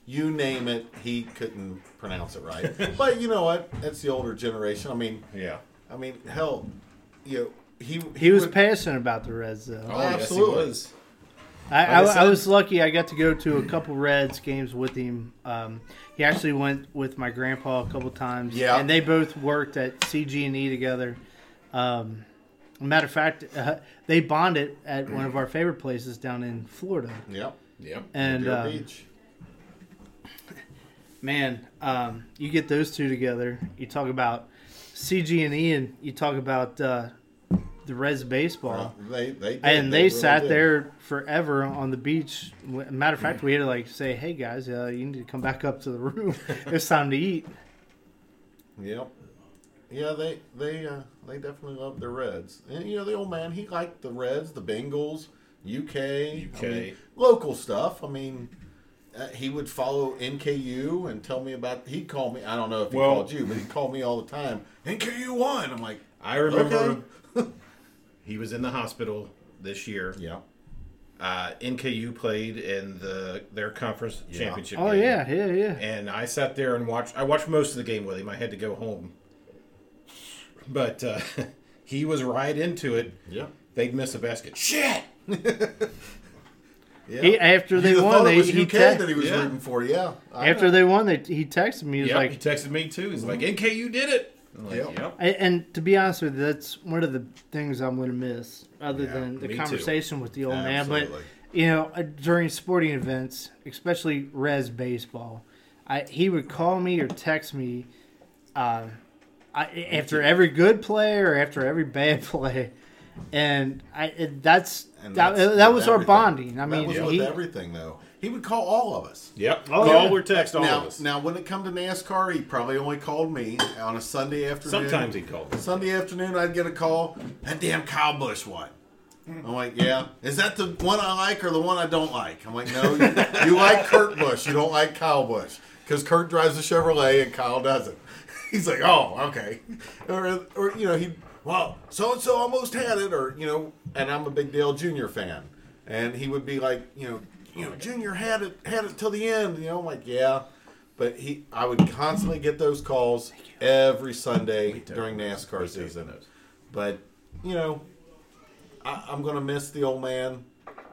you name it, he couldn't pronounce it right. but you know what? It's the older generation. I mean, Yeah. I mean, hell, you know, he He was would- passionate about the Reds, though. Oh, absolutely. Yes, he was. I, I, I I was lucky. I got to go to a couple Reds games with him. Um, he actually went with my grandpa a couple times. Yeah. and they both worked at CG&E together. Um, matter of fact, uh, they bonded at one of our favorite places down in Florida. Yep. Yep. And um, Beach. man, um, you get those two together. You talk about CG&E, and you talk about uh, the Reds baseball. They they did. and they, really sat did. there forever on the beach. Matter of fact, we had to like say, "Hey guys, uh, you need to come back up to the room. it's time to eat." Yep. Yeah, they they uh, they definitely love the Reds, and you know the old man he liked the Reds, the Bengals, UK, I UK. mean, local stuff. I mean, uh, he would follow NKU and tell me about. He'd call me. I don't know if he Well- called you, but he called me all the time. NKU won. I'm like, I remember Okay. he was in the hospital this year. yeah, Uh, NKU played in the their conference Yeah. championship. Oh game. yeah, yeah, yeah. And I sat there and watched. I watched most of the game with him. I had to go home, but uh, he was right into it. yeah, They'd miss a basket. Shit. yeah. He- after they won, they- it was he UK te- that he was Yeah. rooting for. Yeah, I After know. they won, they he texted me. He was Yep, like, he texted me too. He's like, "NKU did it." I'm like, Yep. yep. I- and to be honest with you, that's one of the things I'm going to miss, other Yeah, than the me too. conversation with the old man. But you know, uh, during sporting events, especially res baseball, I he would call me or text me uh, I, after every good play or after every bad play, and I it, that's, And that, that's that with was our bonding. I that mean, was he, with everything though. He would call all of us. Yep. Oh, Call yeah. or text all now, of us. now, when it come to NASCAR, he probably only called me on a Sunday afternoon. Sometimes he called. Sunday afternoon, I'd get a call. That damn Kyle Busch won. I'm like, yeah. Is that the one I like or the one I don't like? I'm like, no. You, you like Kurt Busch. You don't like Kyle Busch because Kurt drives a Chevrolet and Kyle doesn't. he's like, oh, okay, or or you know he well so and so almost had it, or you know, and I'm a big Dale Jr. fan, and he would be like, you know, you know, Junior had it had it till the end, you know, I'm like yeah, but he I would constantly get those calls every Sunday during NASCAR season, but you know, I, I'm gonna miss the old man,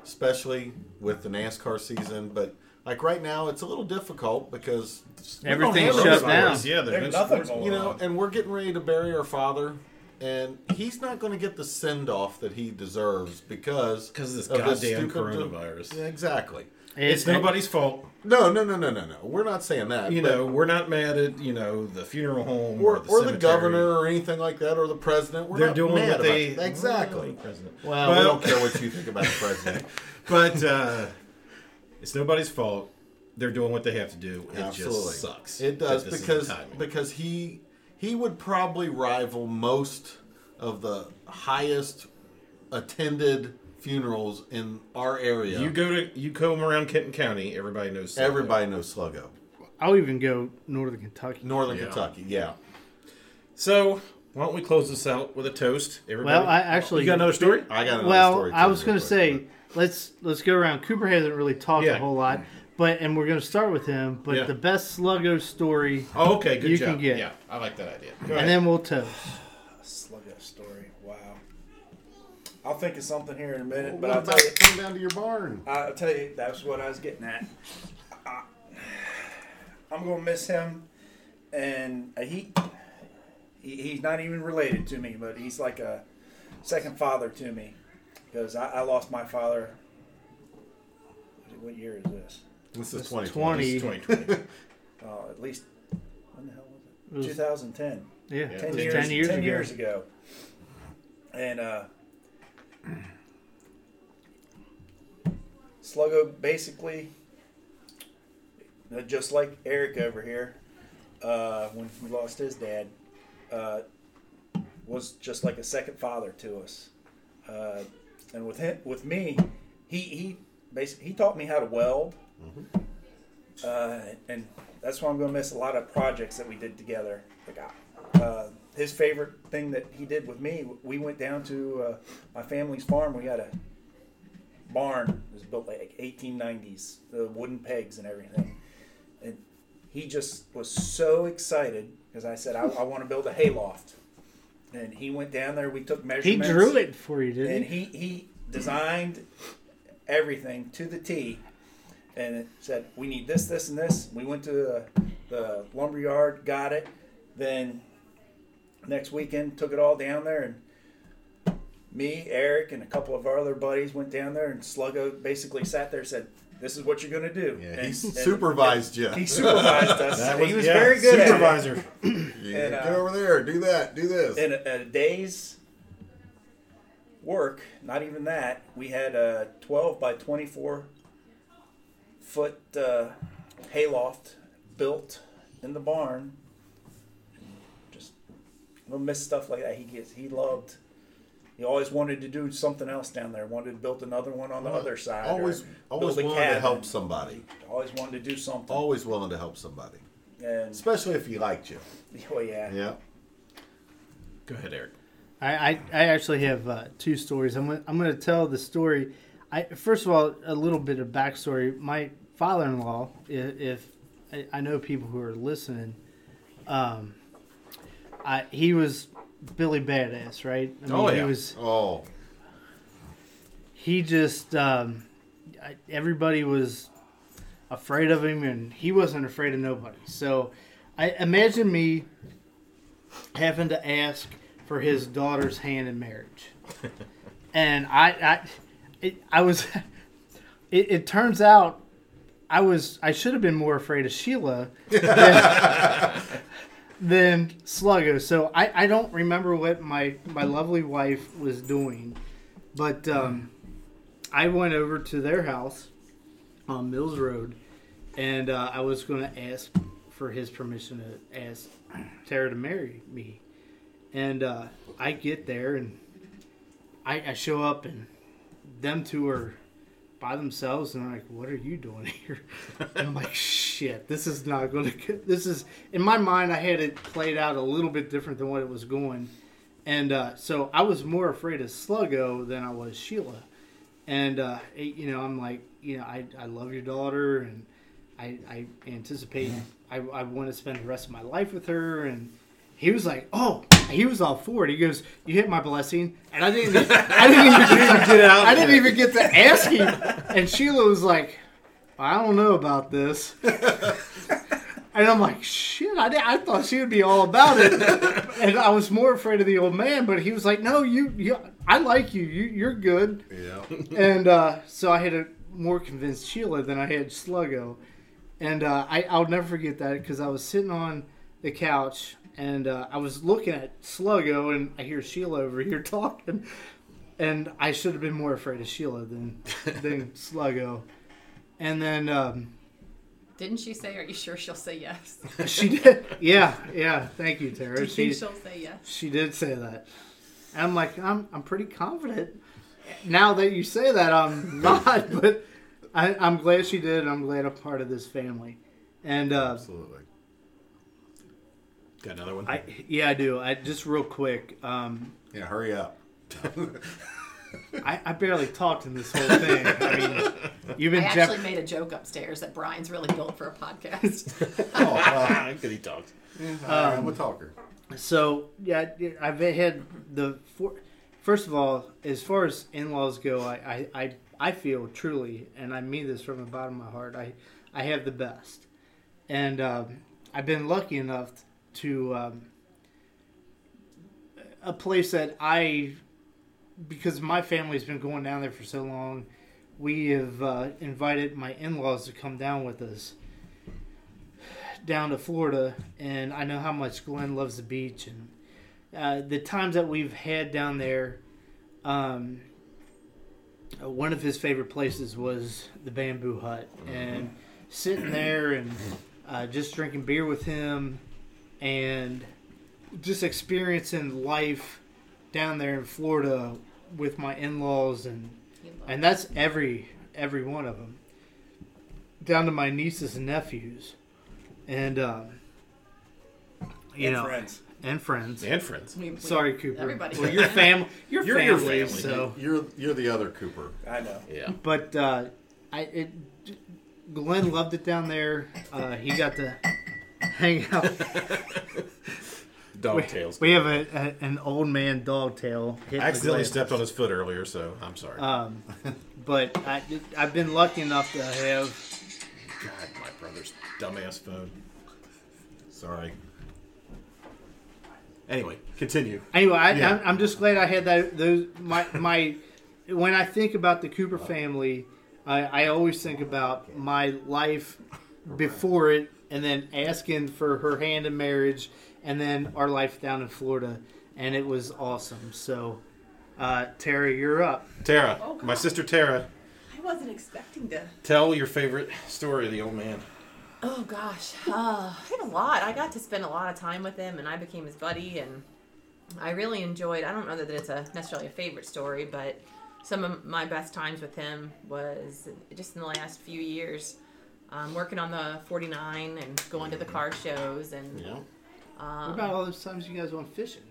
especially with the NASCAR season, but. Like right now, it's a little difficult because we don't Everything's have shut those down. hours Yeah, There's there's no nothing sports. going you know, on. and we're getting ready to bury our father, and he's not going to get the send off that he deserves because Because of this of goddamn stupid- coronavirus. Yeah, exactly. It's nobody's fault. No, no, no, no, no, no. We're not saying that. You know, we're not mad at you know the funeral home or, or, the, or the governor or anything like that, or the president. We're They're not doing mad what they it. exactly. President. Well, we don't care what you think about the president. but uh, it's nobody's fault. They're doing what they have to do. It Absolutely, just sucks. It does that this is the because because he he would probably rival most of the highest attended funerals in our area. you go to you come around Kenton County, everybody knows. Sluggo. Everybody knows Sluggo. I'll even go northern Kentucky. Northern Yeah. Kentucky, yeah. So why don't we close this out with a toast? Everybody. Well, I actually you got another story? I got another well, story. I was going to quick, say let's let's go around. Cooper hasn't really talked Yeah. a whole lot, but and we're going to start with him. But Yeah. the best Sluggo story, Oh, okay, good You job. can get- Yeah, I like that idea. Go and ahead. then we'll toast. Sluggo story. Wow. I'll think of something here in a minute, but but I'll tell about you. come down to your barn? I'll tell you, that's what I was getting at. I, I'm gonna miss him, and he, he he's not even related to me, but he's like a second father to me, because I, I lost my father. What year is this? This is It's 2020. 2020. Oh, at least when the hell was It was- 2010. Yeah, Yeah. it Ten was years, ten years ten ago. years ago. And uh, Sluggo basically, uh, just like Eric over here, uh, when we lost his dad, uh, was just like a second father to us. Uh, and with him, with me, he he basically he taught me how to weld. Uh, and that's why I'm going to miss a lot of projects that we did together. Like, uh, his favorite thing that he did with me, we went down to uh, my family's farm. We had a barn. It was built like 1890s, the wooden pegs and everything. And he just was so excited because I said, I, I want to build a hayloft. And he went down there. We took measurements. He drew it for you, didn't and he? he he designed everything to the T, and it said we need this, this, and this. We went to the, the lumber yard, got it. Then next weekend, took it all down there, and me, Eric, and a couple of our other buddies went down there, and Sluggo basically sat there, and said, "This is what you're going to do." Yeah, and, he and- supervised you. He supervised us. That he was yeah, very good at it. supervisor. Yeah, and, uh, get over there, do that, do this. in a, a day's work, not even that, we had a 12 by 24 foot uh, hayloft built in the barn. Just we'll miss stuff like that. He gets he loved. He always wanted to do something else down there. Wanted to build another one on the other side. always, always build a willing to help somebody. Always wanted to do something. Always willing to help somebody, And especially if he liked you. oh yeah, Yeah. Go ahead, Eric. I, I, I actually have uh, two stories. I'm gonna, I'm going to tell the story. I first of all a little bit of backstory. My father-in-law, if, if I, I know people who are listening, um, I, he was Billy Badass, right? I mean, Oh, he yeah. was Oh, he just um, I- everybody was afraid of him and he wasn't afraid of nobody so i imagine me having to ask for his daughter's hand in marriage and i i it, i was it, it turns out i was i should have been more afraid of sheila than, than sluggo so i i don't remember what my my lovely wife was doing but um I went over to their house on Mills Road, and uh, I was going to ask for his permission to ask Tara to marry me. And uh, I get there, and I, I show up, and them two are by themselves, and they're like, "What are you doing here?" and I'm like, "Shit, this is not going to. This is in my mind. I had it played out a little bit different than what it was going, and uh, so I was more afraid of Sluggo than I was Sheila, and uh, it- you know, I'm like, you know, I I love your daughter, and I I anticipate I I want to spend the rest of my life with her, and he was like, "Oh, he was all for it." He goes, "You hit my blessing," and I didn't, I didn't even get out I didn't even get to ask him. And Sheila was like, "I don't know about this," and I'm like, "Shit!" I, did, I thought she would be all about it, and I was more afraid of the old man. But he was like, "No, you, you I like you. You, you're good." Yeah. and uh, so I had a more convinced Sheila than I had Sluggo, and uh, I I'll never forget that because I was sitting on the couch and uh, I was looking at Sluggo and I hear Sheila over here talking, and I should have been more afraid of Sheila than than Sluggo, and then um, Didn't she say, Are you sure she'll say yes? she did yeah yeah thank you Do Tara you she think she'll say yes? she did say that. And I'm like, I'm, I'm pretty confident. Now that you say that, I'm not, but I, I'm glad she did. and I'm glad I'm part of this family. And uh, Absolutely. Got another one? I, yeah, I do. I just real quick. Um, Yeah, hurry up. I, I barely talked in this whole thing. I mean, you've been. I actually Jeff. made a joke upstairs that Brian's really built for a podcast. Oh, well, Because he talks. I'm a talker. So yeah, I've had the for, first of all, as far as in-laws go, I, I, I, I feel truly, and I mean this from the bottom of my heart, I, I have the best, and um, I've been lucky enough to um, a place that I, because my family's been going down there for so long, we have uh, invited my in-laws to come down with us down to Florida, and I know how much Glenn loves the beach, and uh, the times that we've had down there. Um, one of his favorite places was the Bamboo Hut, and sitting there and uh, just drinking beer with him, and just experiencing life down there in Florida with my in-laws and and that's every every one of them down to my nieces and nephews and um, you and know friends. and friends And friends. We- we- sorry cooper Everybody. well your fam your You're your family, family. so You're you're the other Cooper. I know. Yeah. but uh i it glenn loved it down there uh he got to hang out Dog we, tails. we have a, a an old man dog tail I accidentally stepped on his foot earlier, so I'm sorry. um but I, I've been lucky enough to have God, my brother's dumbass phone. Sorry. Anyway, continue. Anyway, I, Yeah. I'm, I'm just glad I had that. Those my my. When I think about the Cooper family, I, I always think about my life before it, and then asking for her hand in marriage, and then our life down in Florida, and it was awesome. So, uh, Tara, you're up. Tara, Oh, my sister Tara, I wasn't expecting to. tell your favorite story of the old man. Oh gosh, uh, I had a lot. I got to spend a lot of time with him, and I became his buddy, and I really enjoyed. I don't know that it's a necessarily a favorite story, but some of my best times with him was just in the last few years, um, working on the 49 and going to the car shows and Yeah. um, What about all those times you guys went fishing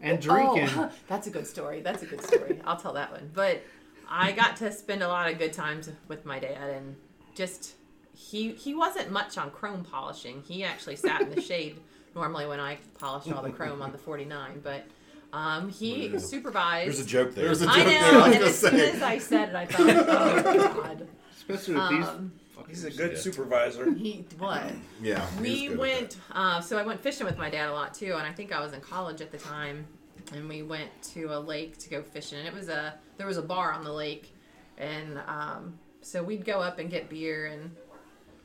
and drinking? Oh, that's a good story. That's a good story. I'll tell that one. But I got to spend a lot of good times with my dad, and just he he wasn't much on chrome polishing. He actually sat in the shade normally when I polished all the chrome on the 49, but um, he supervised. There's a joke there. There's a I joke know, there. I and gonna as soon as I said it, I thought, oh god. Especially with these. Um, He's a good supervisor. he what? Yeah. he was we good at went uh, so i went fishing with my dad a lot too and i think i was in college at the time and we went to a lake to go fishing and it was a there was a bar on the lake and um, so we'd go up and get beer and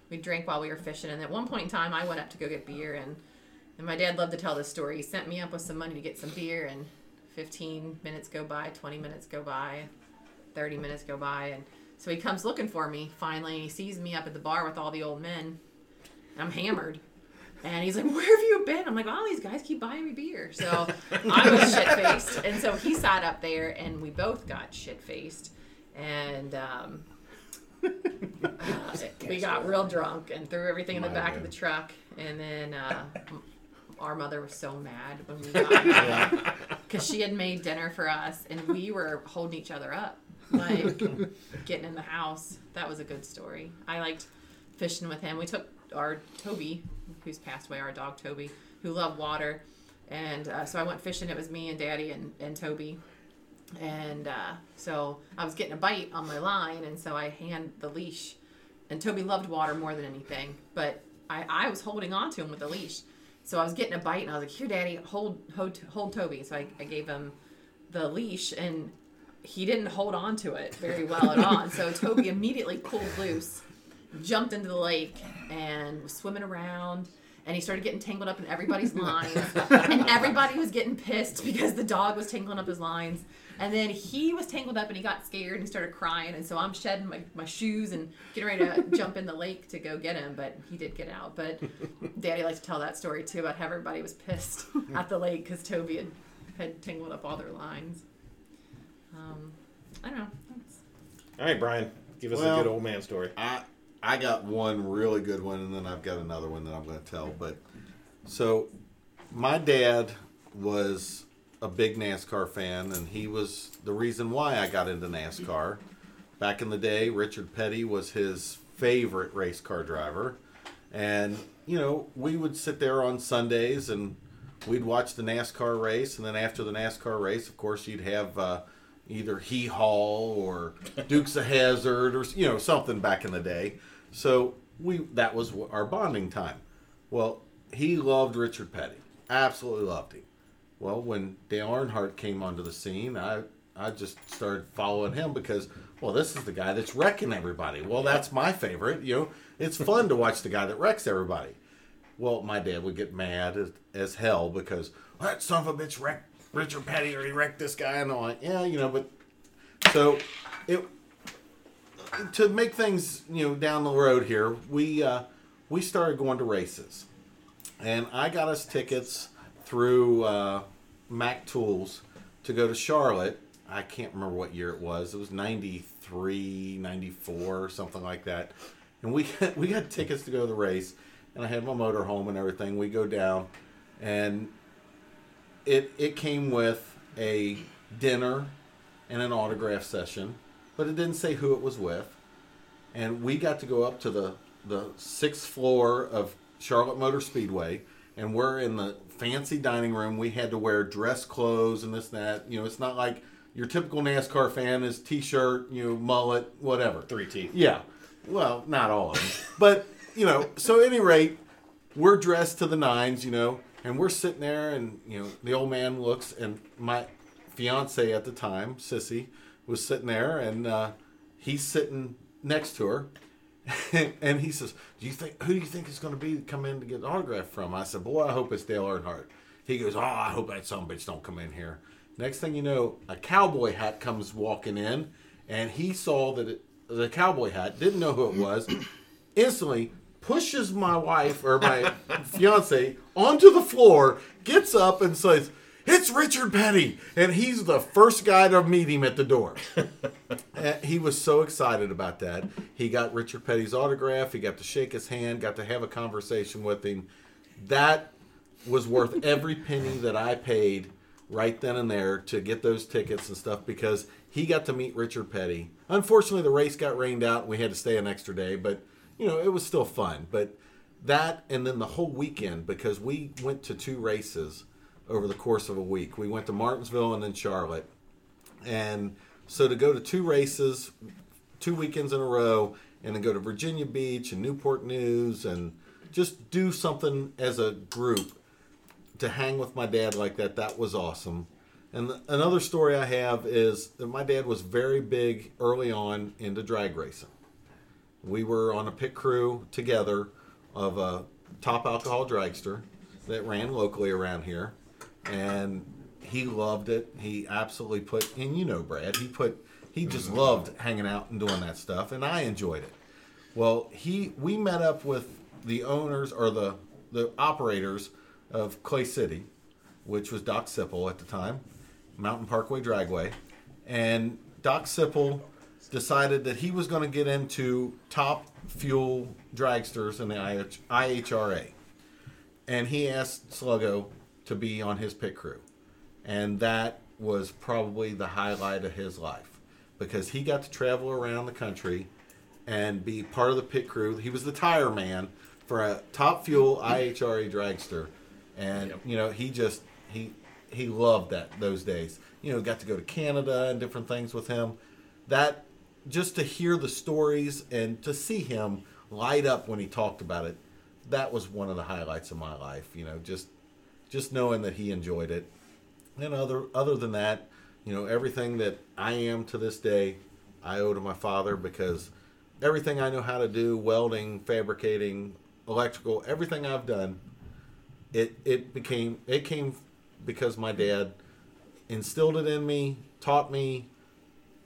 we'd drink while we were fishing and at one point in time i went up to go get beer and and my dad loved to tell this story he sent me up with some money to get some beer and 15 minutes go by 20 minutes go by 30 minutes go by and so he comes looking for me finally and he sees me up at the bar with all the old men and I'm hammered. And he's like, Where have you been? I'm like, Oh, these guys keep buying me beer. So I was shit faced. And so he sat up there and we both got shit faced. And um, we got real drunk and threw everything in the My back of the truck, and then uh, our mother was so mad when we got because she had made dinner for us, and we were holding each other up, like getting in the house. That was a good story. I liked fishing with him. We took our Toby, who's passed away, our dog Toby, who loved water, and uh, so I went fishing. It was me and Daddy and, and Toby. And uh, so I was getting a bite on my line, and so I hand the leash. And Toby loved water more than anything, but I, I was holding on to him with the leash. So I was getting a bite, and I was like, "Here, Daddy, hold hold, hold Toby." So I, I gave him the leash, and he didn't hold on to it very well at all. And so Toby immediately pulled loose, jumped into the lake, and was swimming around. And he started getting tangled up in everybody's lines, and everybody was getting pissed because the dog was tangling up his lines. And then he was tangled up and he got scared and he started crying. And so I'm shedding my, my shoes and getting ready to jump in the lake to go get him. But he did get out. But Daddy likes to tell that story too about how everybody was pissed at the lake because Toby had, had tangled up all their lines. Um, I don't know. That's, All right, Brian, give us Well- a good old man story. I I got one really good one, and then I've got another one that I'm going to tell. But so, my dad was a big NASCAR fan, and he was the reason why I got into NASCAR. Back in the day, Richard Petty was his favorite race car driver, and you know we would sit there on Sundays and we'd watch the NASCAR race, and then after the NASCAR race, of course, you'd have uh, either Hee Haw or Dukes of Hazzard or you know something back in the day. So we that was our bonding time. Well, he loved Richard Petty, absolutely loved him. Well, when Dale Earnhardt came onto the scene, I I just started following him because well, this is the guy that's wrecking everybody. Well, that's my favorite. You know, it's fun to watch the guy that wrecks everybody. Well, my dad would get mad as, as hell because that son of a bitch wrecked Richard Petty already wrecked this guy, and I'm like, yeah, you know, but so it to make things you know down the road here, we uh, we started going to races, and I got us tickets through uh, Mac Tools to go to Charlotte. I can't remember what year it was. It was 93, 94, something like that. And we got, we got tickets to go to the race, and I had my motor home and everything. We go down, and it it came with a dinner and an autograph session, but it didn't say who it was with. And we got to go up to the the sixth floor of Charlotte Motor Speedway, and we're in the fancy dining room. We had to wear dress clothes and this and that. You know, it's not like your typical NASCAR fan is t-shirt, you know, mullet, whatever. Three teeth. Yeah. Well, not all of them. but, you know, so at any rate, we're dressed to the nines, you know, and we're sitting there and, you know, the old man looks and my fiance at the time, Sissy, was sitting there and uh, he's sitting next to her. and he says, "Do you think who do you think is going to be come in to get an autograph from?" I said, "Boy, I hope it's Dale Earnhardt." He goes, "Oh, I hope that some bitch don't come in here." Next thing you know, a cowboy hat comes walking in, and he saw that it, the cowboy hat didn't know who it was. instantly pushes my wife or my fiance onto the floor, gets up and says, "It's Richard Petty," and he's the first guy to meet him at the door. He was so excited about that. He got Richard Petty's autograph. He got to shake his hand. Got to have a conversation with him. That was worth every penny that I paid right then and there to get those tickets and stuff because he got to meet Richard Petty. Unfortunately, the race got rained out and we had to stay an extra day, but you know, it was still fun. But that and then the whole weekend because we went to two races over the course of a week. We went to Martinsville and then Charlotte. And so to go to two races, two weekends in a row, and then go to Virginia Beach and Newport News and just do something as a group to hang with my dad like that, that was awesome. And another story I have is that my dad was very big early on into drag racing. We were on a pit crew together of a top alcohol dragster that ran locally around here. And he loved it. He absolutely put, and you know, Brad, he put, he just mm-hmm. loved hanging out and doing that stuff. And I enjoyed it. Well, he, we met up with the owners or the, the operators of Clay City, which was Doc Sipple at the time, Mountain Parkway Dragway. And Doc Sipple decided that he was going to get into top fuel dragsters in the IH- IHRA. And he asked Sluggo to be on his pit crew. And that was probably the highlight of his life because he got to travel around the country and be part of the pit crew. He was the tire man for a top fuel IHRA dragster. And, you know, he just, he, he loved that those days. You know, got to go to Canada and different things with him. That just to hear the stories and to see him light up when he talked about it, that was one of the highlights of my life. You know, just just knowing that he enjoyed it. And other other than that, you know, everything that I am to this day, I owe to my father because everything I know how to do, welding, fabricating, electrical, everything I've done, it it became it came because my dad instilled it in me, taught me,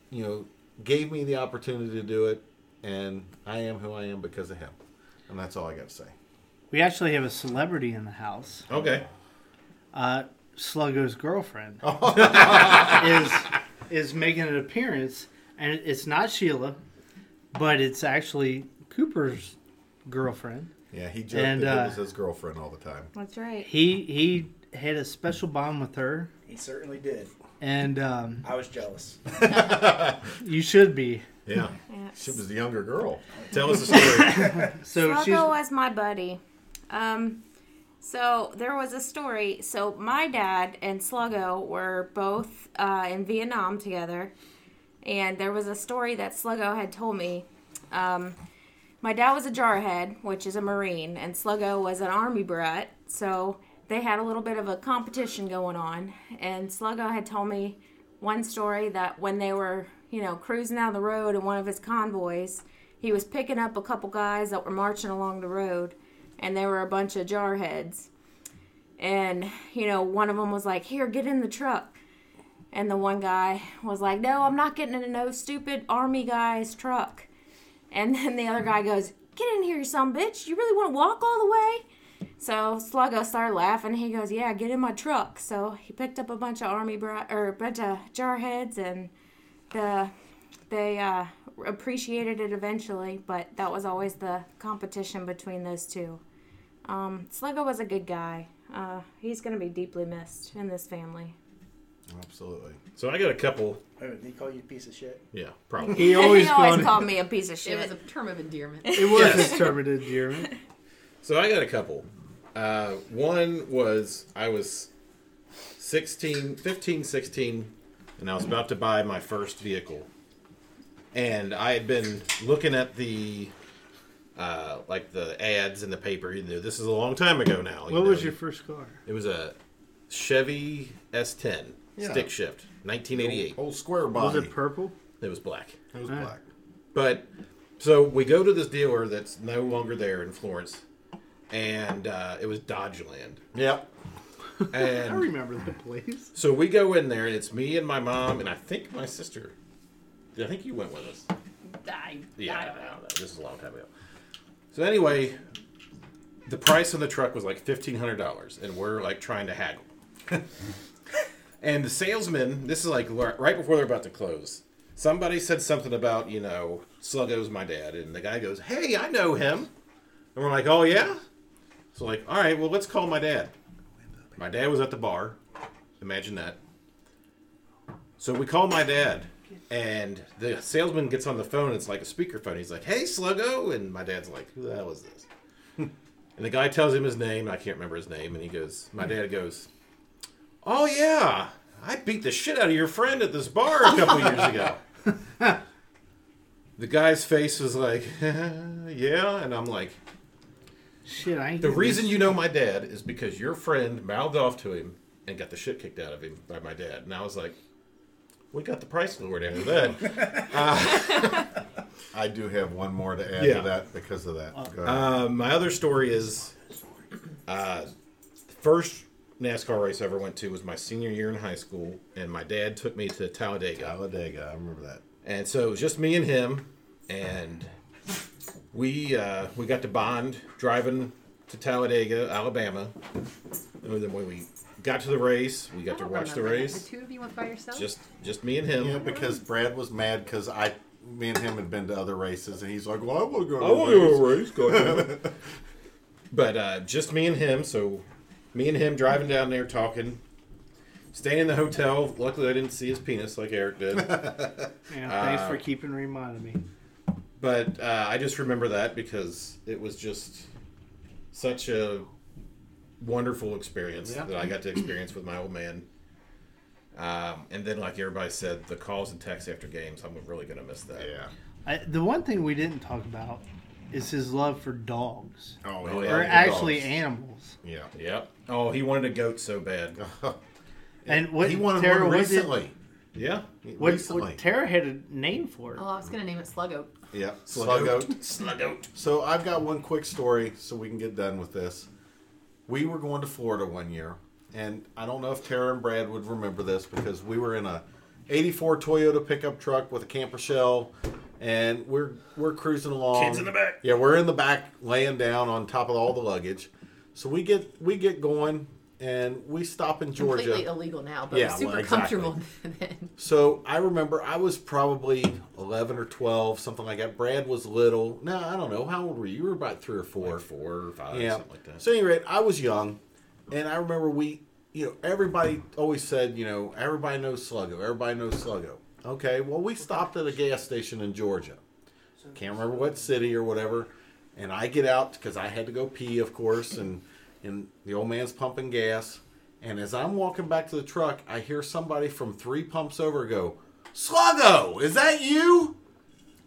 you know, gave me the opportunity to do it, and I am who I am because of him. And that's all I got to say. We actually have a celebrity in the house. Okay. Uh, Sluggo's girlfriend is is making an appearance, and it's not Sheila, but it's actually Cooper's girlfriend. Yeah, he joked And, that uh, it was his girlfriend all the time. That's right. He he had a special bond with her, He certainly did. And um, I was jealous. you should be. Yeah. Yeah. She was the younger girl. Tell us the story. So she's was my buddy. Um, so there was a story. So my dad and Sluggo were both uh, in Vietnam together, and there was a story that Sluggo had told me. Um, my dad was a jarhead, which is a Marine, and Sluggo was an Army brat. So they had a little bit of a competition going on, and Sluggo had told me one story that when they were, you know, cruising down the road in one of his convoys, he was picking up a couple guys that were marching along the road, and they were a bunch of jarheads. And, you know, one of them was like, Here, get in the truck. And the one guy was like, No, I'm not getting in no stupid army guy's truck. And then the other guy goes, Get in here, you some bitch. You really want to walk all the way? So Sluggo started laughing. He goes, "Yeah, get in my truck." So he picked up a bunch of army bra- or a bunch of jarheads, and the they uh, appreciated it eventually. But that was always the competition between those two. Um, Sluggo was a good guy. Uh, he's going to be deeply missed in this family. Absolutely. So I got a couple. Oh, did he call you a piece of shit? Yeah, probably. he always, he always called, called me a piece of shit. It was a term of endearment. It was Yes. a term of endearment. So I got a couple. Uh, one was I was 16, 15, 16, and I was about to buy my first vehicle. And I had been looking at the uh, like the ads in the paper. You know, this is a long time ago now. you What know. was your first car? It was a Chevy S10 Yeah. stick shift, 1988. Old square body. Was it purple? It was black. It was black. But so we go to this dealer that's no longer there in Florence, and uh, it was Dodgeland. Yep. I remember the place. so we go in there, and it's me and my mom, and I think my sister. I think you went with us. I, Yeah, I I don't don't know. know. This is a long time ago. So anyway, the price on the truck was like fifteen hundred dollars, and we're like trying to haggle. and the salesman, this is like right before they're about to close. Somebody said something about you know Sluggo's my dad, and the guy goes, "Hey, I know him," and we're like, "Oh yeah." So like, all right, well let's call my dad. My dad was at the bar. Imagine that. So we call my dad, and the salesman gets on the phone. It's like a speakerphone. He's like, "Hey, Sluggo," and my dad's like, "Who the hell is this?" and the guy tells him his name. I can't remember his name, and he goes, "My dad goes, oh yeah, I beat the shit out of your friend at this bar a couple years ago." the guy's face was like, "Yeah," and I'm like, Shit, I ain't "The reason this. you know my dad is because your friend mouthed off to him and got the shit kicked out of him by my dad." And I was like. We got the price lowered after that. I do have one more to add Yeah. to that because of that. Go ahead. Uh, my other story is uh, the first NASCAR race I ever went to was my senior year in high school, and my dad took me to Talladega. Talladega. I remember that. And so it was just me and him, and we uh, we got to bond driving to Talladega, Alabama. And then when we got to the race, we got to watch the remember that. race. The two of you went by yourself. Just just me and him. Yeah, because Brad was mad because I me and him had been to other races, and he's like, "Well, I want to go to I a want to go to a race. Go ahead. but uh, just me and him. So me and him driving down there talking. Staying in the hotel. Luckily, I didn't see his penis like Eric did. Yeah, thanks Uh, for keeping reminding me. But uh, I just remember that because it was just such a wonderful experience Yeah. that I got to experience with my old man. Um, and then, like everybody said, the calls and texts after games. I'm really gonna miss that. Yeah. I, the one thing we didn't talk about is his love for dogs, Oh, Oh, yeah. or actually dogs. animals. Yeah. Yep. Oh, he wanted a goat so bad. And what he wanted Tara, one what did- recently. Yeah. What, recently. what Tara had a name for it. Oh, I was gonna name it Sluggo. Yeah. Sluggoat. Sluggoat. Sluggoat. So I've got one quick story so we can get done with this. We were going to Florida one year, and I don't know if Tara and Brad would remember this because we were in a 84 Toyota pickup truck with a camper shell and we're we're cruising along. Kids in the back. Yeah, we're in the back laying down on top of all the luggage. So we get we get going and we stop in Georgia. Completely illegal now, but Yeah, super well, exactly. comfortable then. So I remember I was probably 11 or 12, something like that. Brad was little. No, I don't know. How old were you? You were about three or four. Like four or five, yeah. something like that. So, at any rate, I was young. And I remember we, you know, everybody always said, you know, everybody knows Sluggo. Everybody knows Sluggo. Okay, well, we stopped at a gas station in Georgia. Can't remember what city or whatever. And I get out because I had to go pee, of course. And, and the old man's pumping gas. And as I'm walking back to the truck, I hear somebody from three pumps over go, Sluggo, is that you?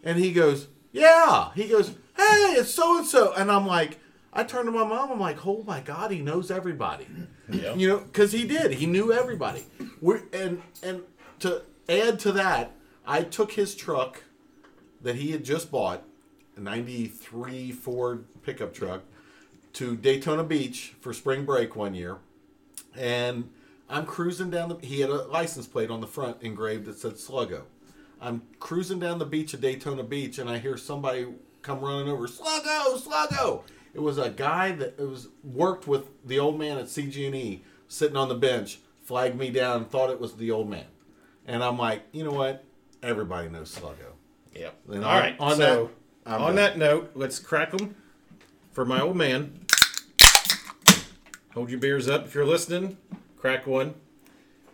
And he goes, Yeah. He goes, Hey, it's so and so. And I'm like, I turned to my mom. I'm like, Oh my God, he knows everybody. Yeah. You know, because he did. He knew everybody. We're, and and to add to that, I took his truck that he had just bought, a '93 Ford pickup truck, to Daytona Beach for spring break one year, and I'm cruising down the. He had a license plate on the front engraved that said Sluggo. I'm cruising down the beach of Daytona Beach, and I hear somebody come running over. Sluggo, Sluggo. It was a guy that it was worked with the old man at CG&E, sitting on the bench, flagged me down, thought it was the old man, and I'm like, you know what? Everybody knows Sluggo. Yep. And All on- right. on so that, I'm on done. that note, let's crack them for my old man. Hold your beers up if you're listening. Crack one.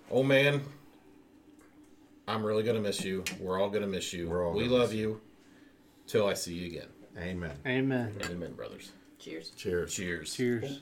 Old man, I'm really gonna miss you. We're all gonna miss you. We're all we love miss you. Till I see you again. Amen. Amen. Amen, brothers. Cheers. Cheers. Cheers. Cheers.